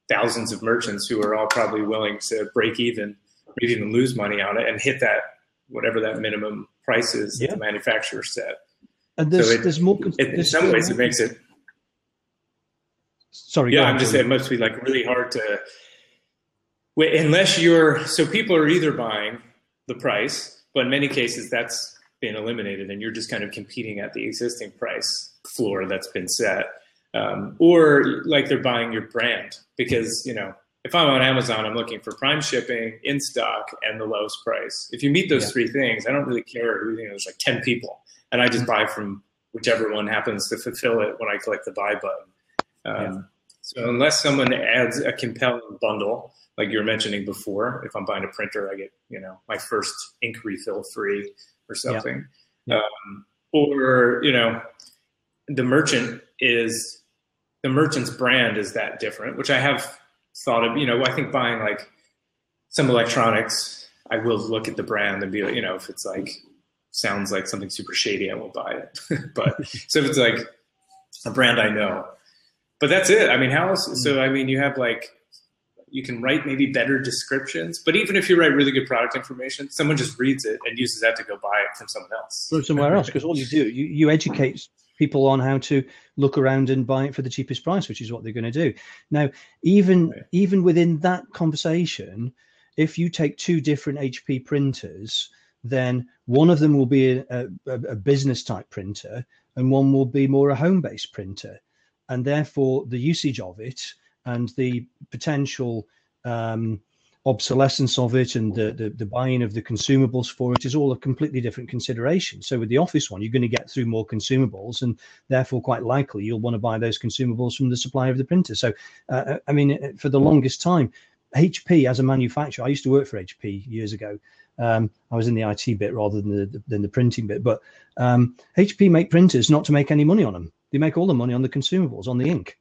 thousands of merchants who are all probably willing to break even, maybe even lose money on it, and hit that whatever that minimum price is yeah. that the manufacturer set. And there's, so it, there's more. It, in some ways, uh, it makes it. Sorry. Yeah, I'm just saying it must be like really hard to. Unless you're so people are either buying the price, but in many cases that's been eliminated and you're just kind of competing at the existing price floor that's been set. Um, or like they're buying your brand because, you know, if I'm on Amazon, I'm looking for prime shipping, in stock, and the lowest price. If you meet those yeah. three things, I don't really care. You know, there's like 10 people, and I just mm-hmm. buy from whichever one happens to fulfill it when I click the buy button. Um, yeah. So unless someone adds a compelling bundle, like you were mentioning before, if I'm buying a printer, I get you know my first ink refill free or something. Yeah. Um, or, you know, the merchant is the merchant's brand is that different, which I have thought of, you know, I think buying like some electronics, I will look at the brand and be like, you know, if it's like sounds like something super shady, I won't buy it. but so if it's like a brand I know, but that's it. I mean, how else? So, mm. I mean, you have like you can write maybe better descriptions. But even if you write really good product information, someone just reads it and uses that to go buy it from someone else. From somewhere else, because all you do, you, you educate people on how to look around and buy it for the cheapest price, which is what they're going to do. Now, even right. even within that conversation, if you take two different HP printers, then one of them will be a, a, a business type printer and one will be more a home based printer. And therefore, the usage of it and the potential um, obsolescence of it and the, the, the buying of the consumables for it is all a completely different consideration. So with the office one, you're going to get through more consumables, and therefore, quite likely, you'll want to buy those consumables from the supplier of the printer. So, uh, I mean, for the longest time, HP as a manufacturer, I used to work for HP years ago. Um, I was in the IT bit rather than the than the printing bit, but um, HP make printers not to make any money on them. They make all the money on the consumables, on the ink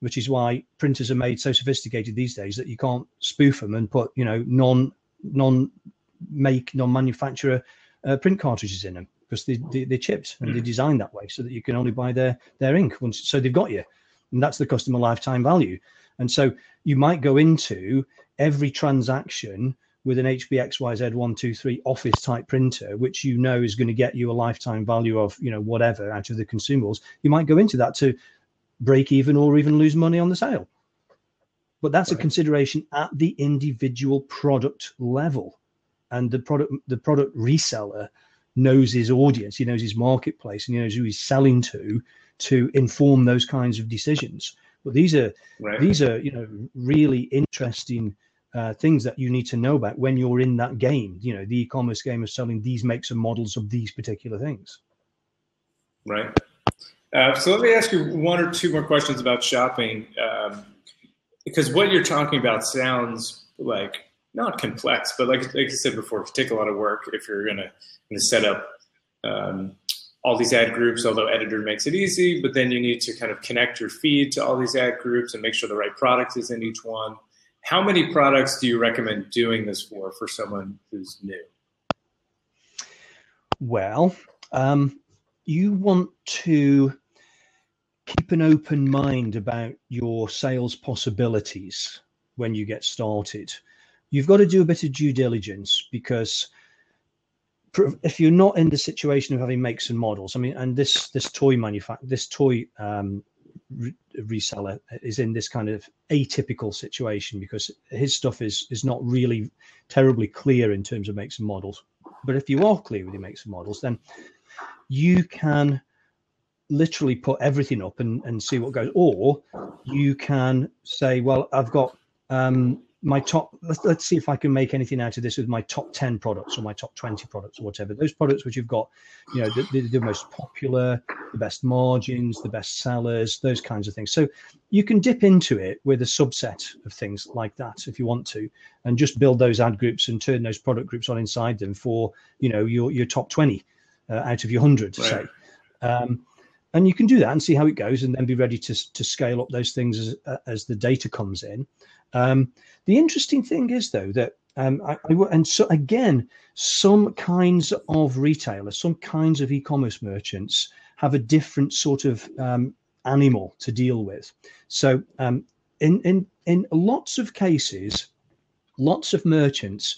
which is why printers are made so sophisticated these days that you can't spoof them and put you know non non make non manufacturer uh, print cartridges in them because they, they, they're chipped and they're designed that way so that you can only buy their their ink once so they've got you. And that's the customer lifetime value. And so you might go into every transaction with an HP XYZ123 office type printer, which you know is going to get you a lifetime value of, you know, whatever out of the consumables, you might go into that to break even or even lose money on the sale. But that's right. a consideration at the individual product level. And the product the product reseller knows his audience, he knows his marketplace, and he knows who he's selling to to inform those kinds of decisions. But these are right. these are you know really interesting uh, things that you need to know about when you're in that game. You know, the e-commerce game of selling these makes and models of these particular things. Right. Uh, so let me ask you one or two more questions about shopping, um, because what you're talking about sounds like not complex, but like like I said before, it take a lot of work if you're gonna gonna set up um, all these ad groups. Although editor makes it easy, but then you need to kind of connect your feed to all these ad groups and make sure the right product is in each one. How many products do you recommend doing this for for someone who's new? Well, um, you want to keep an open mind about your sales possibilities when you get started. You've got to do a bit of due diligence because if you're not in the situation of having makes and models, I mean, and this this toy manufacturer, this toy um, re- reseller is in this kind of atypical situation because his stuff is is not really terribly clear in terms of makes and models. But if you are clear with your makes and models, then you can literally put everything up and, and see what goes. Or you can say, well, I've got um, my top, let's, let's see if I can make anything out of this with my top 10 products or my top 20 products or whatever. Those products which you've got, you know, the, the, the most popular, the best margins, the best sellers, those kinds of things. So you can dip into it with a subset of things like that if you want to, and just build those ad groups and turn those product groups on inside them for, you know, your, your top 20 uh, out of your 100, right. say. Um, and you can do that and see how it goes, and then be ready to to scale up those things as as the data comes in. Um, the interesting thing is though that um, I, I, and so again, some kinds of retailers, some kinds of e-commerce merchants have a different sort of um, animal to deal with. So um, in in in lots of cases, lots of merchants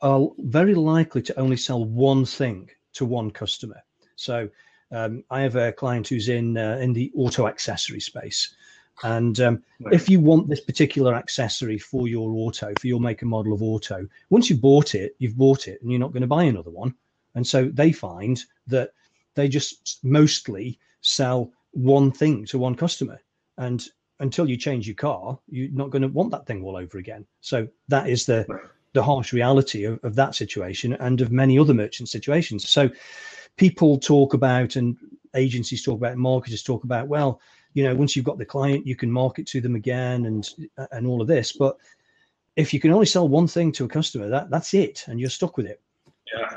are very likely to only sell one thing to one customer. So um, I have a client who's in uh, in the auto accessory space, and um, right. if you want this particular accessory for your auto, for your make and model of auto, once you've bought it, you've bought it, and you're not going to buy another one. And so they find that they just mostly sell one thing to one customer, and until you change your car, you're not going to want that thing all over again. So that is the right. The harsh reality of, of that situation and of many other merchant situations. So people talk about and agencies talk about, marketers talk about, well, you know, once you've got the client, you can market to them again and and all of this. But if you can only sell one thing to a customer, that that's it, and you're stuck with it. Yeah.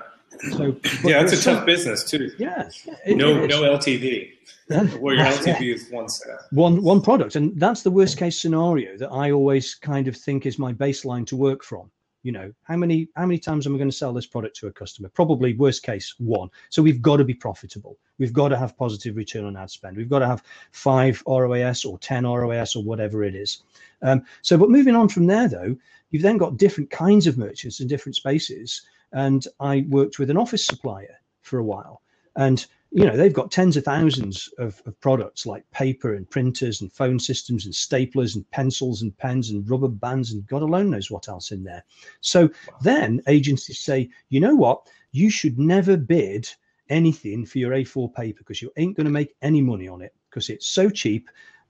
So yeah, it's a tough business too. Yeah. It, no, it no LTV. Where your LTV is one set. One one product, and that's the worst case scenario that I always kind of think is my baseline to work from. You know, how many how many times am I going to sell this product to a customer? Probably worst case one. So we've got to be profitable. We've got to have positive return on ad spend. We've got to have five ROAS or ten ROAS or whatever it is. Um, so, but moving on from there, though, you've then got different kinds of merchants in different spaces. And I worked with an office supplier for a while, and you know they've got tens of thousands of, of, products like paper and printers and phone systems and staplers and pencils and pens and rubber bands and god alone knows what else in there. So then agencies say you know what? You should never bid anything for your a4 paper because you ain't going to make any money on it because it's so cheap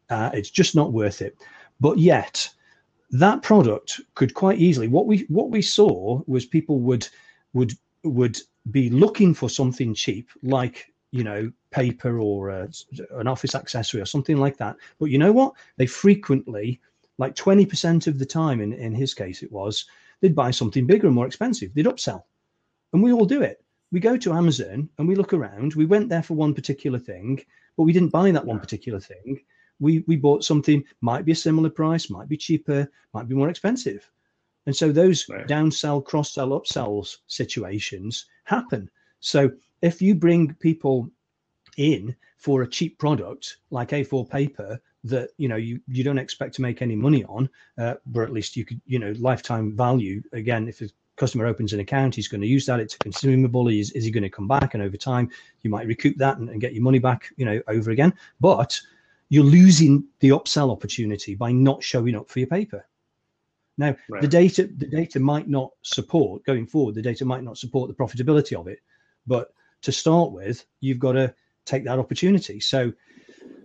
uh, it's just not worth it. But yet that product could quite easily what we what we saw was people would would would be looking for something cheap like you know, paper or a, an office accessory or something like that. But you know what? They frequently, like 20% of the time, in, in his case, it was, they'd buy something bigger and more expensive. They'd upsell. And we all do it. We go to Amazon and we look around. We went there for one particular thing, but we didn't buy that one particular thing. We, we bought something, might be a similar price, might be cheaper, might be more expensive. And so those right. downsell, cross sell, upsells situations happen. So if you bring people in for a cheap product like A4 paper that you know you, you don't expect to make any money on, uh, but at least you could you know lifetime value again if a customer opens an account he's going to use that it's a consumable is, is he going to come back? And over time you might recoup that and, and get your money back you know over again. But you're losing the upsell opportunity by not showing up for your paper. Now right. the data the data might not support going forward the data might not support the profitability of it but to start with, you've got to take that opportunity. So,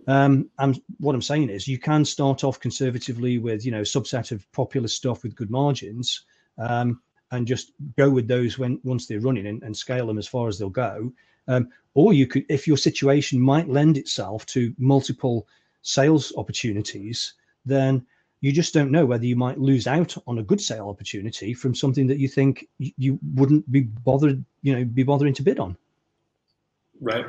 um, and what I'm saying is, you can start off conservatively with you know subset of popular stuff with good margins, um, and just go with those when once they're running and, and scale them as far as they'll go. Um, or you could, if your situation might lend itself to multiple sales opportunities, then you just don't know whether you might lose out on a good sale opportunity from something that you think you wouldn't be bothered, you know, be bothering to bid on. Right.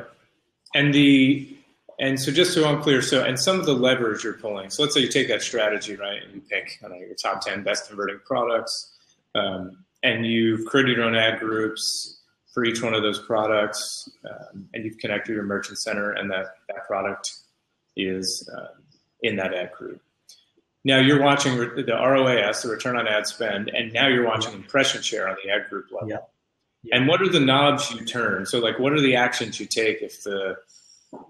And the and so just so I'm clear, so and some of the levers you're pulling. So let's say you take that strategy, right, and you pick know, your top ten best converting products, um, and you've created your own ad groups for each one of those products, um, and you've connected your merchant center, and that that product is uh, in that ad group. Now you're watching the ROAS, the return on ad spend, and now you're watching impression share on the ad group level. And what are the knobs you turn? So, like, what are the actions you take if the,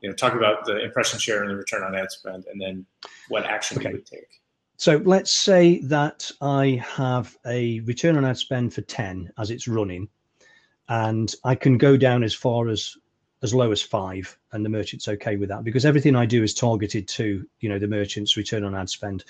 you know, talk about the impression share and the return on ad spend, and then what action okay. you would take? So, let's say that I have a return on ad spend for 10 as it's running, and I can go down as far as as low as five and the merchant's okay with that because everything i do is targeted to you know the merchant's return on ad spend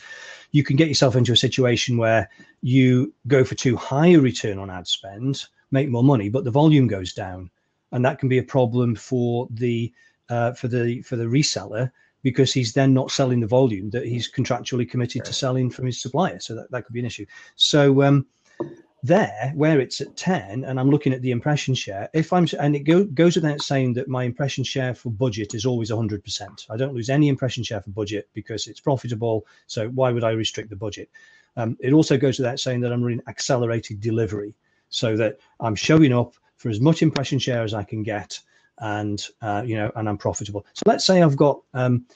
you can get yourself into a situation where you go for too high a return on ad spend make more money, but the volume goes down, and that can be a problem for the uh, for the for the reseller because he's then not selling the volume that he's contractually committed to selling from his supplier. So that, that could be an issue. So um, there, where it's at 10, and I'm looking at the impression share, if I'm, and it go, goes without saying that my impression share for budget is always 100%. I don't lose any impression share for budget because it's profitable. So why would I restrict the budget? Um, it also goes without saying that I'm running accelerated delivery so that I'm showing up for as much impression share as I can get, and uh, you know, and I'm profitable. So let's say I've got um,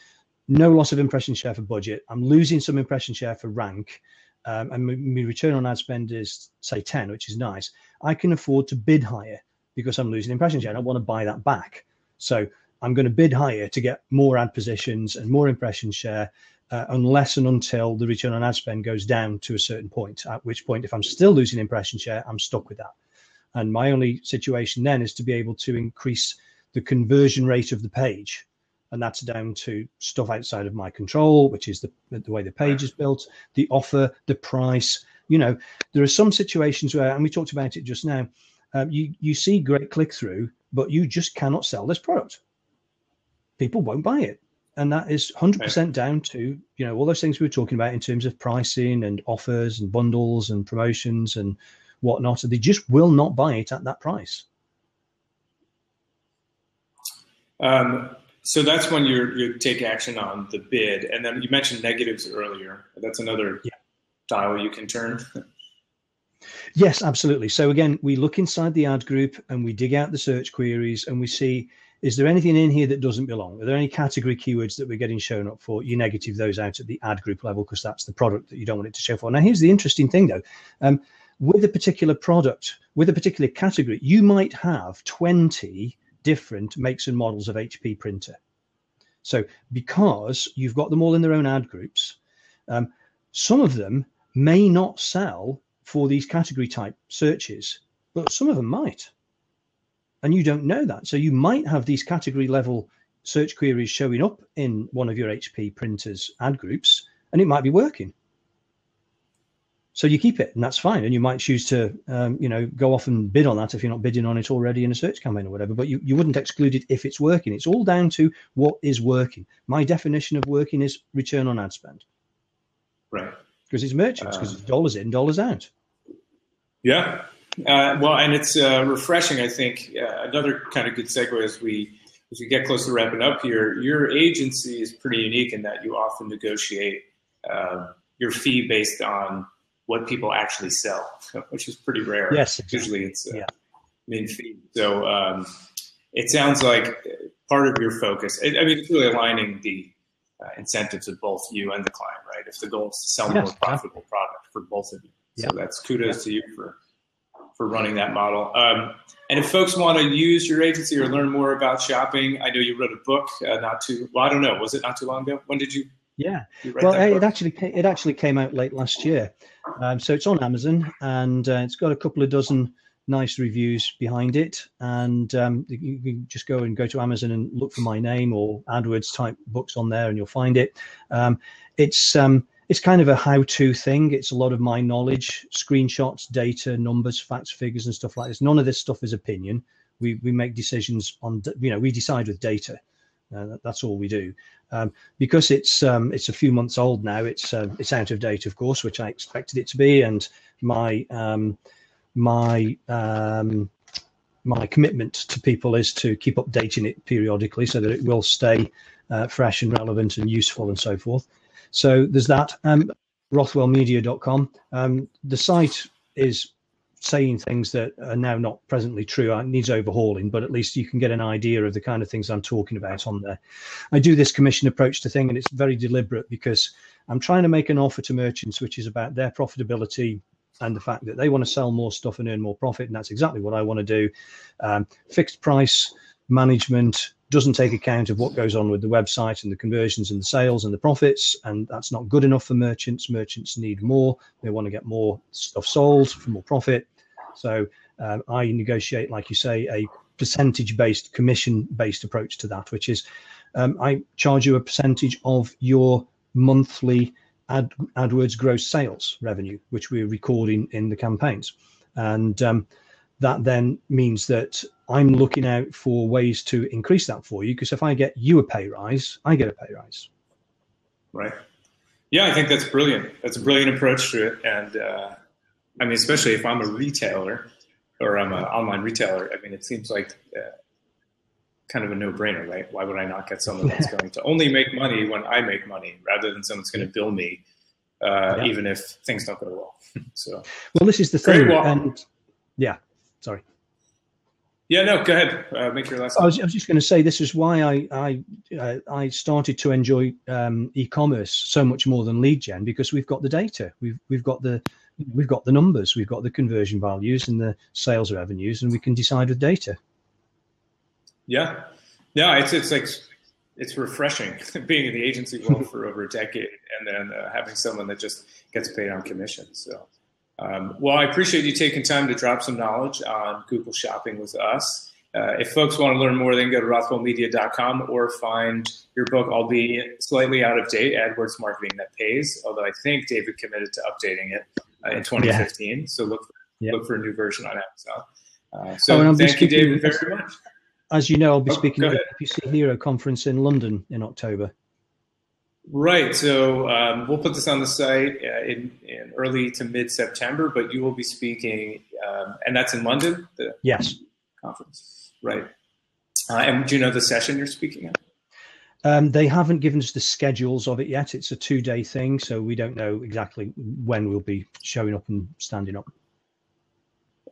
no loss of impression share for budget. I'm losing some impression share for rank, um, and my return on ad spend is say 10, which is nice. I can afford to bid higher because I'm losing impression share. I want to buy that back. So I'm going to bid higher to get more ad positions and more impression share uh, unless and until the return on ad spend goes down to a certain point, at which point, if I'm still losing impression share, I'm stuck with that. And my only situation then is to be able to increase the conversion rate of the page. And that's down to stuff outside of my control, which is the, the way the page is built, the offer, the price. You know, there are some situations where, and we talked about it just now, um, you, you see great click through, but you just cannot sell this product. People won't buy it and that is 100% down to you know all those things we were talking about in terms of pricing and offers and bundles and promotions and whatnot they just will not buy it at that price. Um, so that's when you you take action on the bid. And then you mentioned negatives earlier. That's another yeah. dial you can turn. Yes, absolutely. So again, we look inside the ad group and we dig out the search queries and we see is there anything in here that doesn't belong? Are there any category keywords that we're getting shown up for? You negative those out at the ad group level because that's the product that you don't want it to show for. Now, here's the interesting thing though. Um, with a particular product, with a particular category, you might have 20 different makes and models of HP printer. So because you've got them all in their own ad groups, um, some of them may not sell for these category type searches, but some of them might. And you don't know that. So you might have these category level search queries showing up in one of your HP printers ad groups, and it might be working. So you keep it, and that's fine. And you might choose to, um, you know, go off and bid on that if you're not bidding on it already in a search campaign or whatever. But you, you wouldn't exclude it if it's working. It's all down to what is working. My definition of working is return on ad spend. Right. Because it's merchants, because it's dollars in, dollars out. Yeah. Uh, well, and it's uh, refreshing. I think uh, another kind of good segue as we as we get close to wrapping up here. Your agency is pretty unique in that you often negotiate uh, your fee based on what people actually sell, which is pretty rare. Yes, exactly. usually it's uh, yeah. min fee. So um, it sounds like part of your focus. I mean, it's really aligning the uh, incentives of both you and the client, right? If the goal is to sell yes, more profitable product for both of you, so that's kudos to you for for running that model. Um, and if folks want to use your agency or learn more about shopping, I know you wrote a book uh, not too. Well, I don't know. Was it not too long ago? When did you? Yeah. well, it actually it actually came out late last year, um, so it's on Amazon and uh, it's got a couple of dozen nice reviews behind it. And um, you can just go and go to Amazon and look for my name or AdWords type books on there, and you'll find it. Um, it's um, it's kind of a how-to thing. It's a lot of my knowledge, screenshots, data, numbers, facts, figures, and stuff like this. None of this stuff is opinion. We we make decisions on you know we decide with data. Uh, that's all we do. Um, because it's um, it's a few months old now. It's uh, it's out of date, of course, which I expected it to be, and my um, my um, my commitment to people is to keep updating it periodically so that it will stay uh, fresh and relevant and useful and so forth. So there's that. Um, Rothwellmedia.com. Um, the site is saying things that are now not presently true. It needs overhauling, but at least you can get an idea of the kind of things I'm talking about on there. I do this commission approach to thing, and it's very deliberate because I'm trying to make an offer to merchants which is about their profitability and the fact that they want to sell more stuff and earn more profit, and that's exactly what I want to do. Um, fixed price management doesn't take account of what goes on with the website and the conversions and the sales and the profits. And that's not good enough for merchants. Merchants need more. They want to get more stuff sold for more profit. So um, I negotiate, like you say, a percentage based, commission based approach to that, which is um, I charge you a percentage of your monthly Ad, AdWords gross sales revenue, which we're recording in the campaigns. And um, that then means that I'm looking out for ways to increase that for you because if I get you a pay rise, I get a pay rise. Right. Yeah, I think that's brilliant. That's a brilliant approach to it. And uh, I mean, especially if I'm a retailer or I'm an online retailer, I mean, it seems like uh, kind of a no brainer, right? Why would I not get someone that's going to only make money when I make money rather than someone's going to bill me, uh, yeah. even if things don't go well? so, well, this is the thing. And yeah, sorry. Yeah, no, go ahead. Uh, make your last. I was, I was, just going to say this is why I I uh, I started to enjoy um, e-commerce so much more than lead gen because we've got the data, we've we've got the we've got the numbers, we've got the conversion values and the sales revenues, and we can decide with data. Yeah, yeah, it's it's like it's refreshing being in the agency world for over a decade and then uh, having someone that just gets paid on commission. So um, well, I appreciate you taking time to drop some knowledge on Google Shopping with us. Uh, if folks want to learn more, they can go to rothwellmedia.com or find your book, albeit slightly out of date, AdWords Marketing That Pays, although I think David committed to updating it uh, in 2015. Yeah. So look for, yeah. look for a new version on Amazon. Uh, so oh, thank you, David, very much. As you know, I'll be oh, speaking at the PPC Hero conference in London in October. Right. So um, we'll put this on the site uh, in, in, early to mid September, but you will be speaking, um, and that's in London. The yes. Conference. Right. Uh, and do you know the session you're speaking at? Um, they haven't given us the schedules of it yet. It's a two day thing, so we don't know exactly when we'll be showing up and standing up.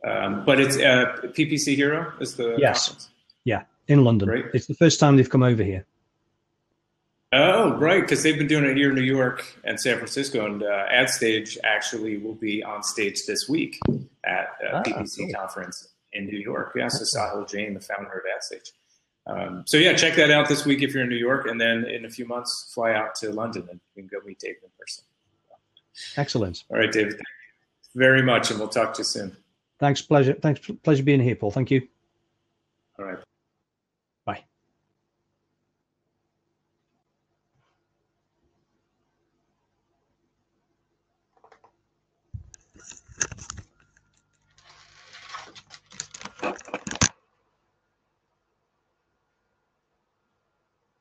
Um, but it's uh, PPC Hero is the Yes. conference. Yeah, in London. Great. It's the first time they've come over here. Oh, right, because they've been doing it here in New York and San Francisco, and uh, AdStage actually will be on stage this week at uh, Ah, PPC cool. conference in New York. Yeah, so Sahil Jain, the founder of AdStage. Um, so yeah, check that out this week if you're in New York, and then in a few months, fly out to London and you can go meet David in person. Excellent. All right, David, thank you very much, and we'll talk to you soon. Thanks, pleasure. Thanks, pleasure being here, Paul. Thank you. All right.